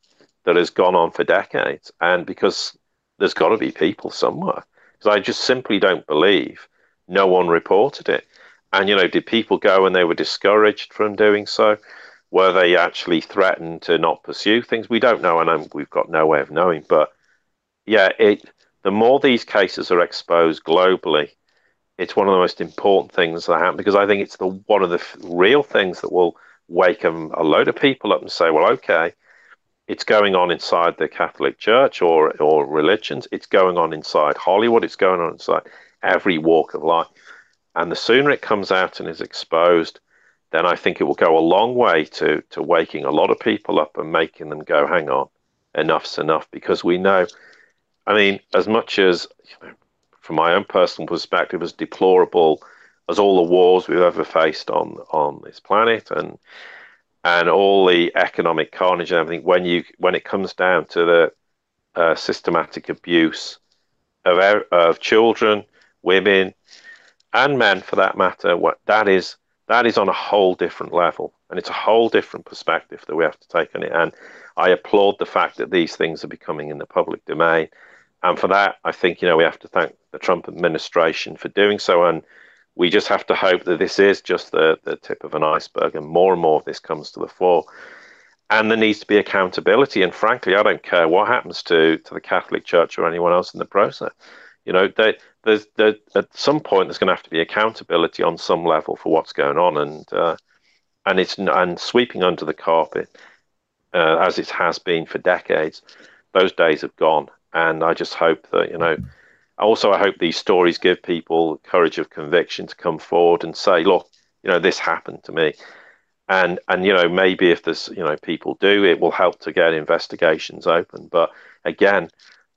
that has gone on for decades? And because there's got to be people somewhere. Because I just simply don't believe no one reported it. And, you know, did people go and they were discouraged from doing so? Were they actually threatened to not pursue things? We don't know, and um, we've got no way of knowing. But yeah, it the more these cases are exposed globally, it's one of the most important things that happen because I think it's the one of the real things that will wake a, a load of people up and say, well, okay, it's going on inside the Catholic Church or or religions. It's going on inside Hollywood. It's going on inside every walk of life. And the sooner it comes out and is exposed, then I think it will go a long way to to waking a lot of people up and making them go, hang on, enough's enough. Because we know, I mean, as much as you know, from my own personal perspective, as deplorable as all the wars we've ever faced on on this planet and and all the economic carnage and everything, when you when it comes down to the uh, systematic abuse of of children, women, and men, for that matter, what that is that is on a whole different level, and it's a whole different perspective that we have to take on it. And I applaud the fact that these things are becoming in the public domain, and for that, I think you know we have to thank the Trump administration for doing so, and we just have to hope that this is just the, the tip of an iceberg and more and more of this comes to the fore. And there needs to be accountability. And frankly, I don't care what happens to, to the Catholic Church or anyone else in the process. You know, they, there's there, at some point there's going to have to be accountability on some level for what's going on, and uh, and it's and sweeping under the carpet uh, as it has been for decades. Those days have gone, and I just hope that you know also, I hope these stories give people courage of conviction to come forward and say, look, you know, this happened to me. And, and you know, maybe if there's, you know, people do, it will help to get investigations open. But again,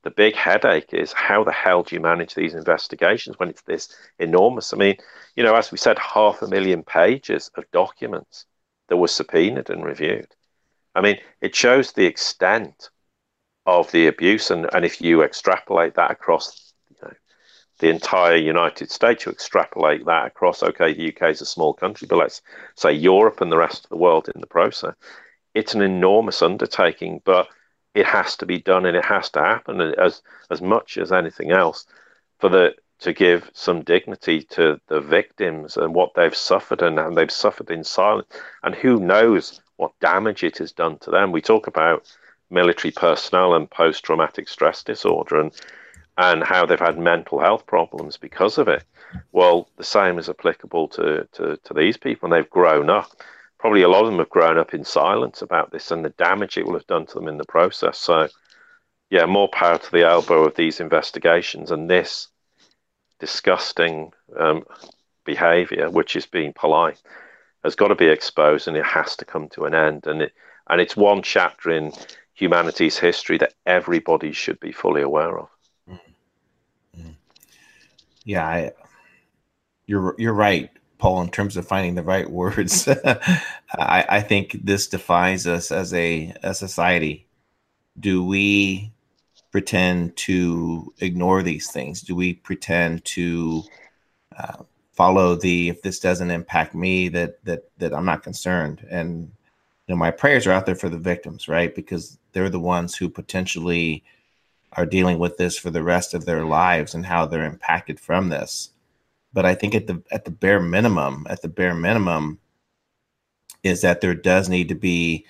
the big headache is how the hell do you manage these investigations when it's this enormous? I mean, you know, as we said, half a million pages of documents that were subpoenaed and reviewed. I mean, it shows the extent of the abuse. And, and if you extrapolate that across the entire United States, you extrapolate that across, okay, the UK is a small country, but let's say Europe and the rest of the world in the process. It's an enormous undertaking, but it has to be done and it has to happen as as much as anything else for the to give some dignity to the victims and what they've suffered and, and they've suffered in silence and who knows what damage it has done to them. We talk about military personnel and post traumatic stress disorder and and how they've had mental health problems because of it. Well, the same is applicable to, to, to these people, and they've grown up. Probably a lot of them have grown up in silence about this and the damage it will have done to them in the process. So, yeah, more power to the elbow of these investigations and this disgusting um, behavior, which is being polite, has got to be exposed and it has to come to an end. And it and it's one chapter in humanity's history that everybody should be fully aware of. Yeah, I, you're you're right, Paul. In terms of finding the right words, I, I think this defines us as a, a society. Do we pretend to ignore these things? Do we pretend to uh, follow the if this doesn't impact me that that that I'm not concerned? And you know, my prayers are out there for the victims, right? Because they're the ones who potentially are dealing with this for the rest of their lives and how they're impacted from this. But I think at the at the bare minimum, at the bare minimum, is that there does need to be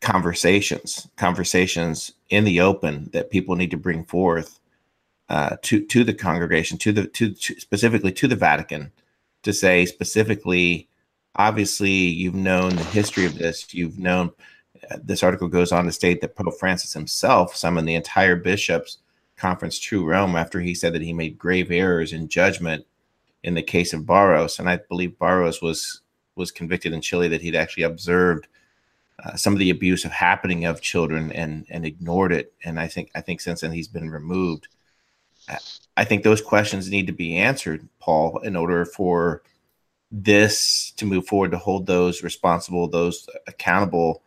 conversations, conversations in the open that people need to bring forth uh, to to the congregation, to the to, to specifically to the Vatican, to say specifically, obviously you've known the history of this, you've known this article goes on to state that Pope Francis himself summoned the entire bishops' conference to Rome after he said that he made grave errors in judgment in the case of Barros, and I believe Barros was was convicted in Chile that he'd actually observed uh, some of the abuse of happening of children and and ignored it. And I think I think since then he's been removed. I think those questions need to be answered, Paul, in order for this to move forward to hold those responsible, those accountable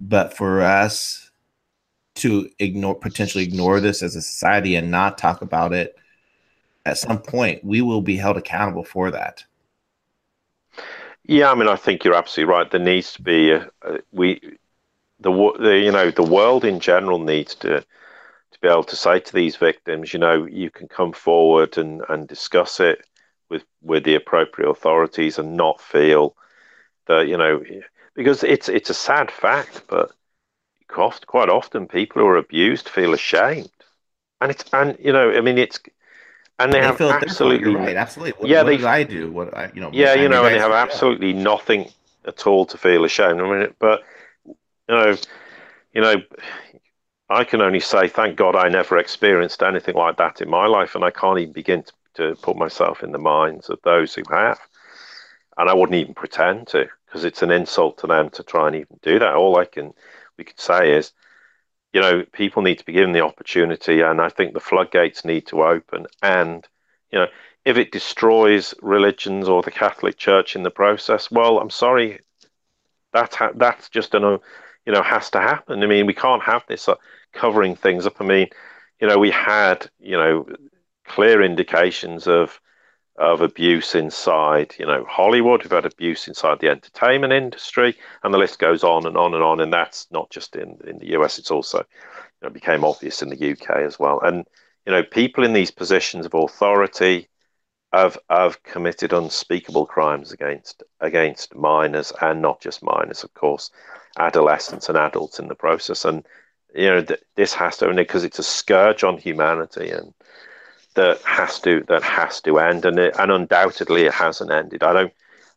but for us to ignore potentially ignore this as a society and not talk about it at some point we will be held accountable for that. Yeah i mean i think you're absolutely right. There needs to be a, a, we the, the you know the world in general needs to to be able to say to these victims you know you can come forward and and discuss it with with the appropriate authorities and not feel that you know because it's it's a sad fact, but quite often people who are abused feel ashamed, and it's and you know I mean it's and they, they have absolutely right, absolutely. What, yeah, what they, I do what I you know. Yeah, you know, and they have absolutely nothing at all to feel ashamed. I mean, but you know, you know, I can only say thank God I never experienced anything like that in my life, and I can't even begin to, to put myself in the minds of those who have, and I wouldn't even pretend to because it's an insult to them to try and even do that. All I can we could say is you know, people need to be given the opportunity, and I think the floodgates need to open. And you know, if it destroys religions or the Catholic Church in the process, well, I'm sorry, that ha- that's just an, you know, has to happen. I mean, we can't have this uh, covering things up. I mean, you know, we had, you know, clear indications of of abuse inside, you know, Hollywood. We've had abuse inside the entertainment industry, and the list goes on and on and on. And that's not just in in the US; it's also, you know, became obvious in the UK as well. And you know, people in these positions of authority have have committed unspeakable crimes against against minors, and not just minors, of course, adolescents and adults in the process. And you know, th- this has to, because it's a scourge on humanity and that has to that has to end, and it, and undoubtedly it hasn't ended. I don't.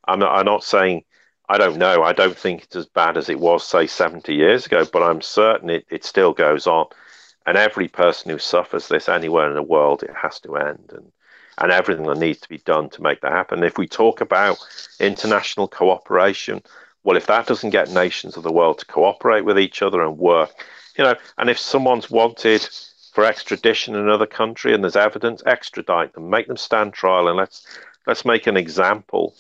I'm not. I'm not saying. I don't know. I don't think it's as bad as it was, say, 70 years ago, but I'm certain it, it still goes on. And every person who suffers this anywhere in the world, it has to end. And, and everything that needs to be done to make that happen. If we talk about international cooperation, well, if that doesn't get nations of the world to cooperate with each other and work, you know, and if someone's wanted for extradition in another country and there's evidence, extradite them, make them stand trial, and let's let's make an example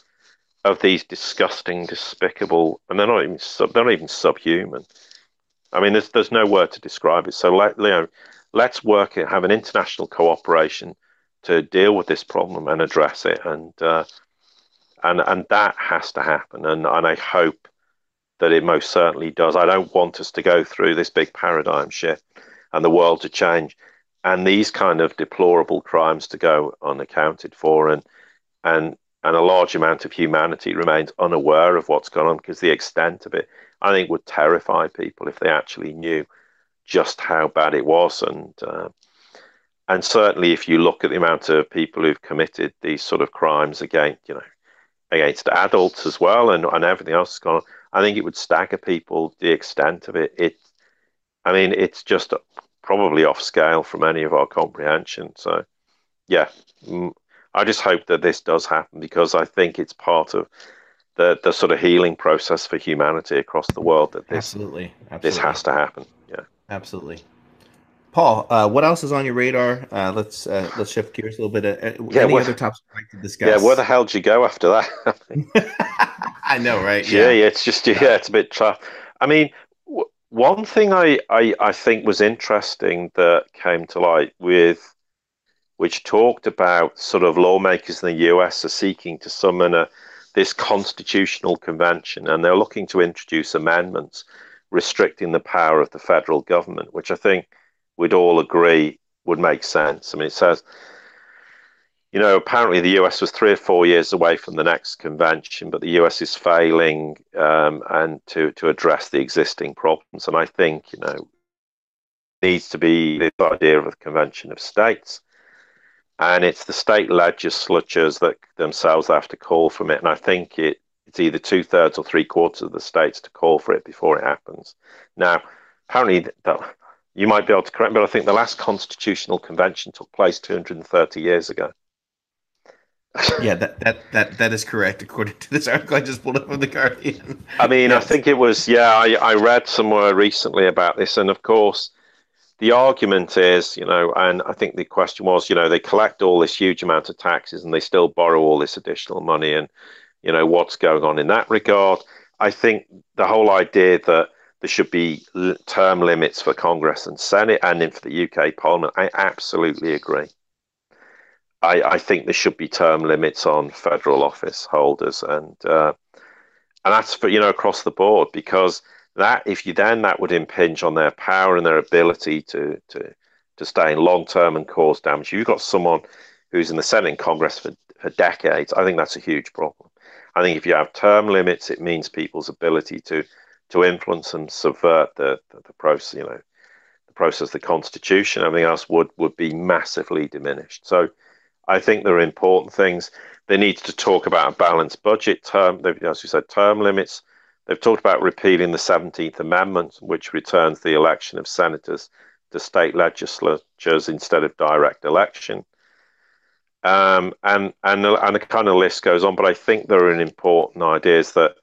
of these disgusting, despicable, and they're not even sub, they're not even subhuman. I mean, there's there's no word to describe it. So let you know, let's work it, have an international cooperation to deal with this problem and address it, and uh, and and that has to happen. And and I hope that it most certainly does. I don't want us to go through this big paradigm shift and the world to change, and these kind of deplorable crimes to go unaccounted for, and and and a large amount of humanity remains unaware of what's going on because the extent of it, I think, would terrify people if they actually knew just how bad it was, and uh, and certainly if you look at the amount of people who've committed these sort of crimes against, you know, against adults as well, and and everything else has gone on, I think it would stagger people the extent of it. It I mean, it's just probably off scale from any of our comprehension. So, yeah, mm, I just hope that this does happen because I think it's part of the the sort of healing process for humanity across the world that this absolutely, absolutely. this has to happen. Yeah, absolutely. Paul, uh, what else is on your radar? Uh, let's uh, let's shift gears a little bit. Uh, yeah, any other topics you'd like to discuss? Yeah, where the hell did you go after that? I know, right? Yeah. yeah, yeah, it's just yeah, it's a bit tough. I mean, one thing I, I, I think was interesting that came to light with which talked about sort of lawmakers in the US are seeking to summon a, this constitutional convention and they're looking to introduce amendments restricting the power of the federal government, which I think we'd all agree would make sense. I mean, it says you know, apparently the US was three or four years away from the next convention, but the US is failing um, and to to address the existing problems. And I think you know needs to be the idea of a convention of states, and it's the state legislatures that themselves have to call from it. And I think it it's either two thirds or three quarters of the states to call for it before it happens. Now, apparently. You might be able to correct me, but I think the last constitutional convention took place 230 years ago yeah, that, that that that is correct according to this article I just pulled up on the Guardian. I mean, yes. I think it was yeah. I, I read somewhere recently about this, and of course, the argument is, you know, and I think the question was, you know, they collect all this huge amount of taxes and they still borrow all this additional money, and you know what's going on in that regard. I think the whole idea that there should be term limits for Congress and Senate and in for the UK Parliament, I absolutely agree. I, I think there should be term limits on federal office holders, and uh, and that's for you know across the board because that if you then that would impinge on their power and their ability to to to stay in long term and cause damage. You've got someone who's in the Senate and Congress for, for decades. I think that's a huge problem. I think if you have term limits, it means people's ability to to influence and subvert the, the, the process, you know, the process, the constitution, everything else would would be massively diminished. So I think there are important things. They need to talk about a balanced budget term. They've, As you said, term limits. They've talked about repealing the 17th Amendment, which returns the election of senators to state legislatures instead of direct election. Um, and and and the kind of list goes on. But I think there are important ideas that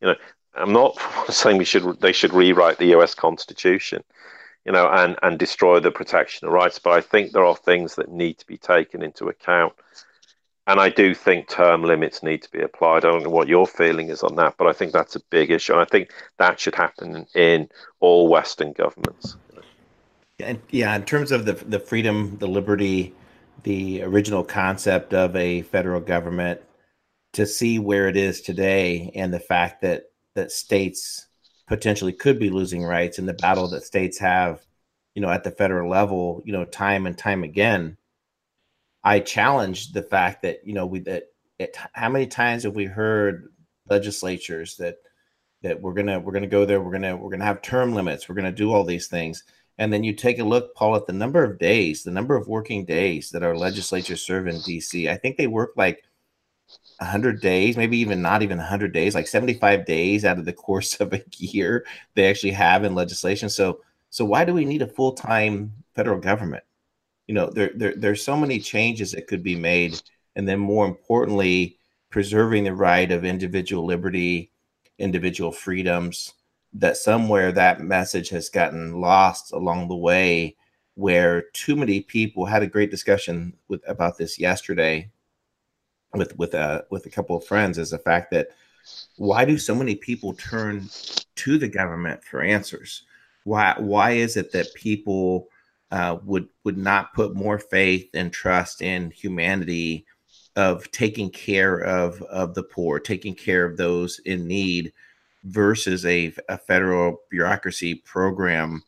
you know. I'm not saying we should they should rewrite the U.S. Constitution, you know, and and destroy the protection of rights. But I think there are things that need to be taken into account and I do think term limits need to be applied. I don't know what your feeling is on that, but I think that's a big issue. And I think that should happen in all Western governments. And yeah, in terms of the the freedom, the liberty, the original concept of a federal government, to see where it is today, and the fact that that states potentially could be losing rights in the battle that states have, you know, at the federal level, you know, time and time again. I challenge the fact that you know we that it, how many times have we heard legislatures that that we're gonna we're gonna go there we're gonna we're gonna have term limits we're gonna do all these things. And then you take a look paul at the number of days the number of working days that our legislatures serve in dc i think they work like 100 days maybe even not even 100 days like 75 days out of the course of a year they actually have in legislation. So so why do we need a full-time federal government? You know there, there there's so many changes that could be made and then more importantly preserving the right of individual liberty individual freedoms that somewhere that message has gotten lost along the way where too many people had a great discussion with about this yesterday with with a with a couple of friends is the fact that why do so many people turn to the government for answers why why is it that people uh, would would not put more faith and trust in humanity of taking care of of the poor, taking care of those in need, versus a, a federal bureaucracy program,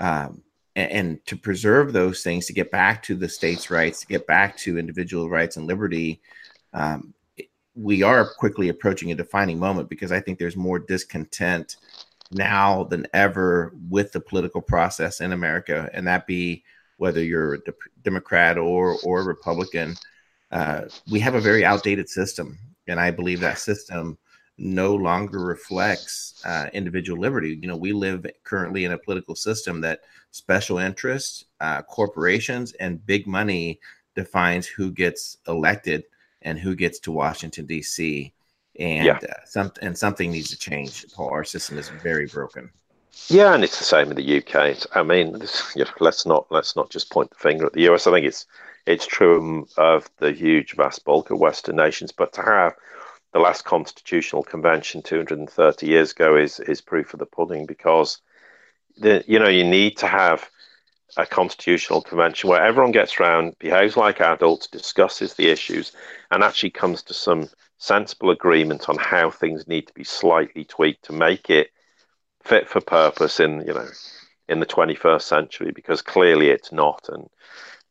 um, and, and, to preserve those things, to get back to the states' rights, to get back to individual rights and liberty. Um, we are quickly approaching a defining moment because I think there's more discontent now than ever with the political process in America, and that be whether you're a Democrat or or Republican. Uh, we have a very outdated system, and I believe that system no longer reflects uh, individual liberty. You know, we live currently in a political system that special interests, uh, corporations, and big money defines who gets elected and who gets to Washington D.C and yeah. uh, some and something needs to change. Paul, our system is very broken. Yeah, and it's the same in the UK. It's, I mean, this, you know, let's not let's not just point the finger at the US. I think it's it's true of the huge vast bulk of Western nations, but to have the last constitutional convention 230 years ago is is proof of the pudding because the you know you need to have a constitutional convention where everyone gets around, behaves like adults, discusses the issues, and actually comes to some sensible agreement on how things need to be slightly tweaked to make it fit for purpose in you know in the 21st century because clearly it's not and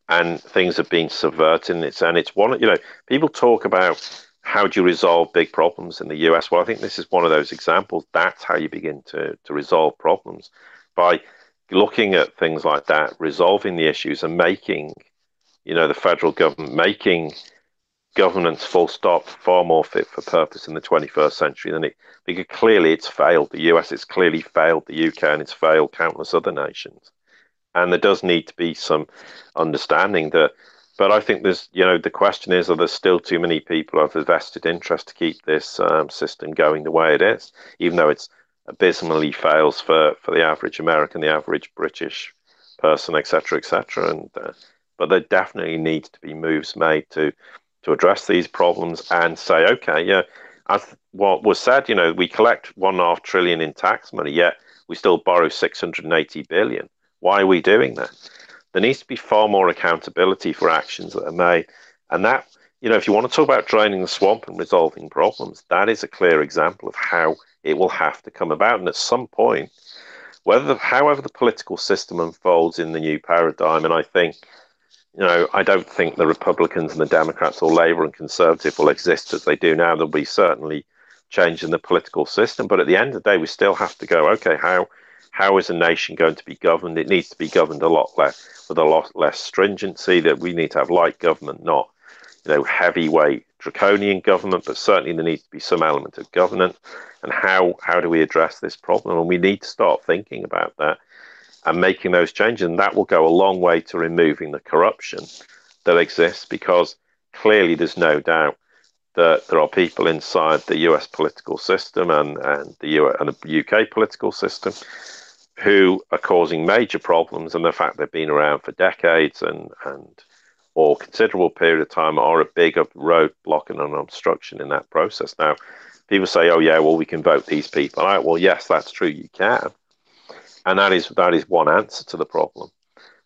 and things have been subverted and it's and it's one you know people talk about how do you resolve big problems in the US well I think this is one of those examples. That's how you begin to to resolve problems by looking at things like that resolving the issues and making you know the federal government making governance full stop far more fit for purpose in the 21st century than it because clearly it's failed. The US it's clearly failed. The UK and it's failed countless other nations. And there does need to be some understanding that but I think there's you know the question is are there still too many people of a vested interest to keep this um, system going the way it is even though it's abysmally fails for for the average American the average British person etc etc and uh, but there definitely needs to be moves made to to address these problems and say, okay, yeah, as what was said, you know, we collect one and a half trillion in tax money, yet we still borrow 680 billion. Why are we doing that? There needs to be far more accountability for actions that are made. And that, you know, if you want to talk about draining the swamp and resolving problems, that is a clear example of how it will have to come about. And at some point, whether however the political system unfolds in the new paradigm, and I think you know, I don't think the Republicans and the Democrats or Labour and Conservative will exist as they do now. There'll be certainly change in the political system, but at the end of the day, we still have to go. Okay, how how is a nation going to be governed? It needs to be governed a lot less with a lot less stringency. That we need to have light government, not you know heavyweight draconian government, but certainly there needs to be some element of governance. And how how do we address this problem? And we need to start thinking about that and making those changes. And that will go a long way to removing the corruption that exists because clearly there's no doubt that there are people inside the US political system and, and, the, and the UK political system who are causing major problems. And the fact they've been around for decades and, and or considerable period of time are a bigger roadblock and an obstruction in that process. Now, people say, oh, yeah, well, we can vote these people out. Well, yes, that's true, you can and that is that is one answer to the problem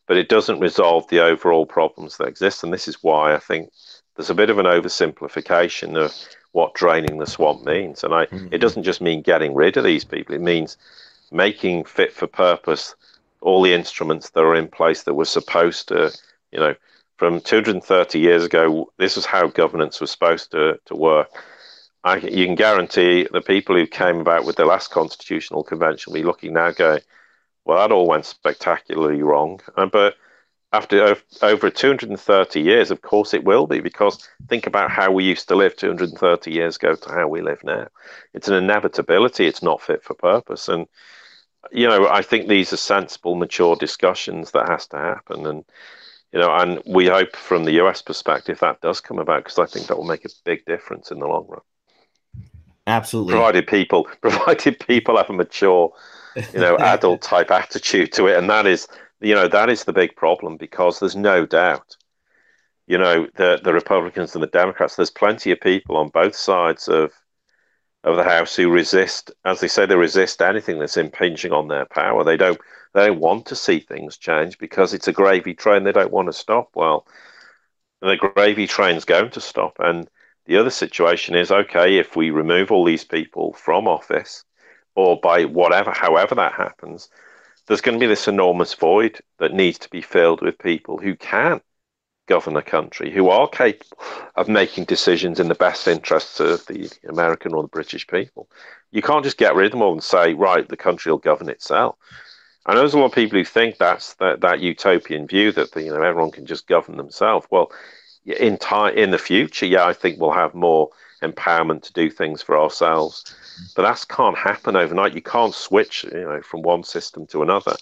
but it doesn't resolve the overall problems that exist and this is why i think there's a bit of an oversimplification of what draining the swamp means and i mm-hmm. it doesn't just mean getting rid of these people it means making fit for purpose all the instruments that are in place that were supposed to you know from 230 years ago this is how governance was supposed to, to work I, you can guarantee the people who came about with the last constitutional convention will be looking now going well, that all went spectacularly wrong. Uh, but after over 230 years, of course it will be, because think about how we used to live 230 years ago to how we live now. It's an inevitability. It's not fit for purpose. And, you know, I think these are sensible, mature discussions that has to happen. And, you know, and we hope from the US perspective that does come about because I think that will make a big difference in the long run. Absolutely. Provided people, provided people have a mature you know, adult type attitude to it. And that is, you know, that is the big problem because there's no doubt, you know, the, the Republicans and the Democrats, there's plenty of people on both sides of, of the House who resist, as they say, they resist anything that's impinging on their power. They don't, they want to see things change because it's a gravy train they don't want to stop. Well, the gravy train's going to stop. And the other situation is okay, if we remove all these people from office, or by whatever, however that happens, there's going to be this enormous void that needs to be filled with people who can govern a country, who are capable of making decisions in the best interests of the American or the British people. You can't just get rid of them all and say, right, the country will govern itself. I know there's a lot of people who think that's that, that utopian view that you know everyone can just govern themselves. Well, in time in the future, yeah, I think we'll have more empowerment to do things for ourselves. But that can't happen overnight. You can't switch, you know, from one system to another.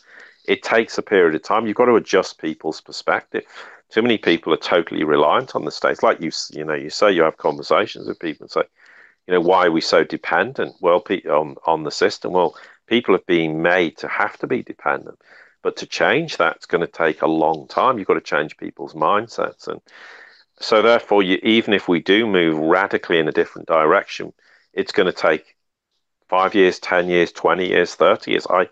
It takes a period of time. You've got to adjust people's perspective. Too many people are totally reliant on the states. Like you, you know, you say you have conversations with people and say, you know, why are we so dependent? Well, on on the system. Well, people have been made to have to be dependent, but to change that's going to take a long time. You've got to change people's mindsets, and so therefore, you, even if we do move radically in a different direction, it's going to take five years, ten years, twenty years, thirty years. I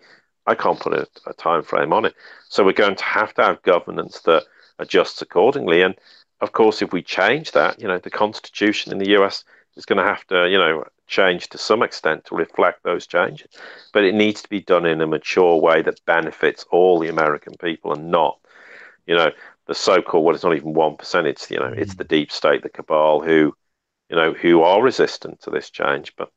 I can't put a, a time frame on it. So we're going to have to have governance that adjusts accordingly. And of course, if we change that, you know, the constitution in the US is going to have to, you know, change to some extent to reflect those changes. But it needs to be done in a mature way that benefits all the American people and not, you know, the so-called well, it's not even one percent. It's you know, it's the deep state, the cabal, who, you know, who are resistant to this change. But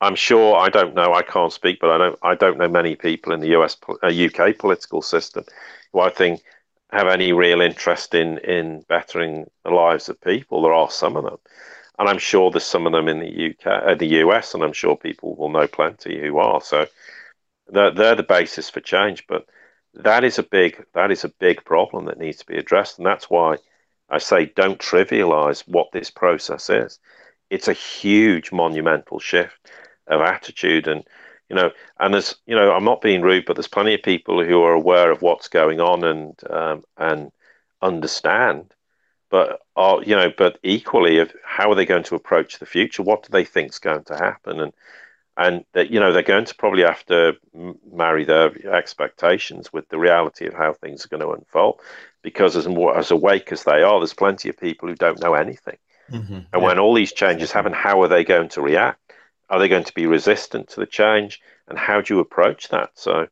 I'm sure I don't know. I can't speak, but I don't. I don't know many people in the US, uh, UK political system who I think have any real interest in in bettering the lives of people. There are some of them, and I'm sure there's some of them in the UK, uh, the US, and I'm sure people will know plenty who are. So they're they're the basis for change, but that is a big that is a big problem that needs to be addressed, and that's why I say don't trivialize what this process is. It's a huge monumental shift of attitude, and you know, and there's you know, I'm not being rude, but there's plenty of people who are aware of what's going on and um, and understand, but are you know, but equally of how are they going to approach the future? What do they think is going to happen? And and that you know they're going to probably have to marry their expectations with the reality of how things are going to unfold because as as awake as they are there's plenty of people who don't know anything mm-hmm. and yeah. when all these changes happen how are they going to react are they going to be resistant to the change and how do you approach that so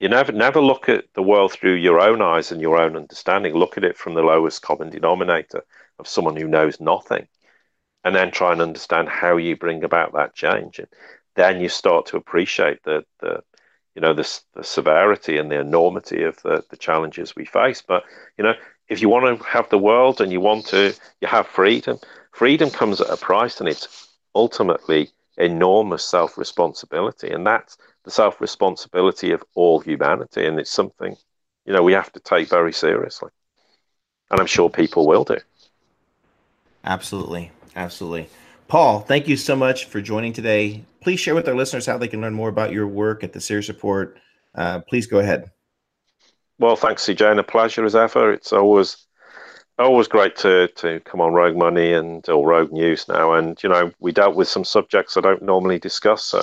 you never never look at the world through your own eyes and your own understanding. Look at it from the lowest common denominator of someone who knows nothing, and then try and understand how you bring about that change. And then you start to appreciate the the you know the, the severity and the enormity of the, the challenges we face. But you know, if you want to have the world and you want to you have freedom, freedom comes at a price, and it's ultimately enormous self responsibility, and that's the self responsibility of all humanity, and it's something you know we have to take very seriously, and I'm sure people will do. Absolutely, absolutely. Paul, thank you so much for joining today. Please share with our listeners how they can learn more about your work at the Sirius Report. Uh, please go ahead. Well, thanks, CJ, and a pleasure as ever. It's always always great to to come on Rogue Money and or Rogue News now. And you know, we dealt with some subjects I don't normally discuss. So,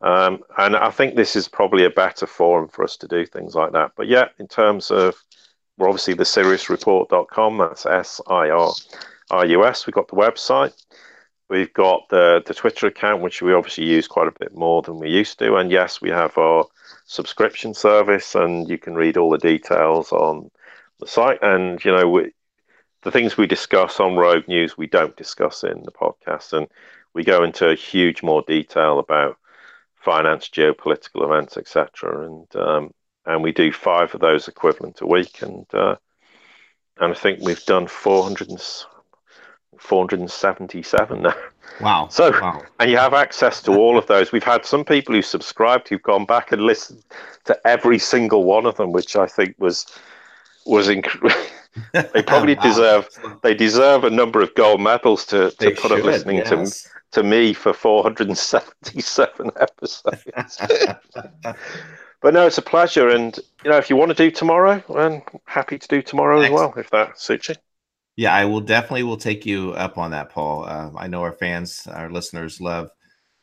um, and I think this is probably a better forum for us to do things like that. But yeah, in terms of we're obviously the siriusreport.com. That's S I R R U S. We've got the website. We've got the the Twitter account, which we obviously use quite a bit more than we used to. And yes, we have our subscription service, and you can read all the details on the site. And you know, we, the things we discuss on Rogue News, we don't discuss in the podcast, and we go into huge more detail about finance, geopolitical events, etc. And um, and we do five of those equivalent a week, and uh, and I think we've done 400 and, 477 now. Wow. So, wow. and you have access to all of those. We've had some people who subscribed who've gone back and listened to every single one of them, which I think was was incredible. they probably wow. deserve they deserve a number of gold medals to, to put should, up listening yes. to to me for 477 episodes. but no, it's a pleasure, and you know, if you want to do tomorrow, I'm happy to do tomorrow as well, if that suits you. Yeah, I will definitely will take you up on that, Paul. Uh, I know our fans, our listeners love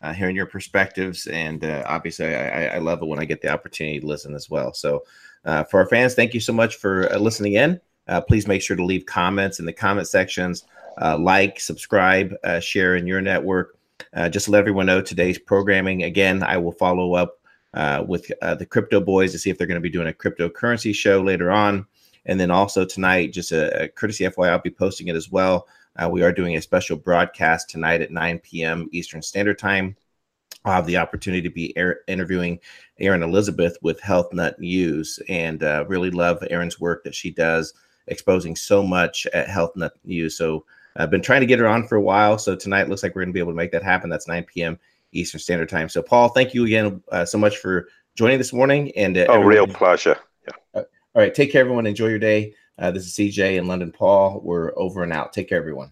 uh, hearing your perspectives, and uh, obviously, I, I, love it when I get the opportunity to listen as well. So, uh, for our fans, thank you so much for uh, listening in. Uh, please make sure to leave comments in the comment sections, Uh, like, subscribe, uh, share in your network. Uh, just to let everyone know today's programming. Again, I will follow up with the Crypto Boys to see if they're going to be doing a cryptocurrency show later on. And then also tonight, just a, a courtesy FYI, I'll be posting it as well. Uh, we are doing a special broadcast tonight at 9 p.m. Eastern Standard Time. I'll have the opportunity to be air, interviewing Erin Elizabeth with Health Nut News and uh, really love Erin's work that she does, exposing so much at Health Nut News. So I've been trying to get her on for a while. So tonight looks like we're going to be able to make that happen. That's 9 p.m. Eastern Standard Time. So, Paul, thank you again uh, so much for joining this morning. And uh, oh, real pleasure. Yeah. Uh, all right. Take care, everyone. Enjoy your day. Uh, this is CJ and London Paul. We're over and out. Take care, everyone.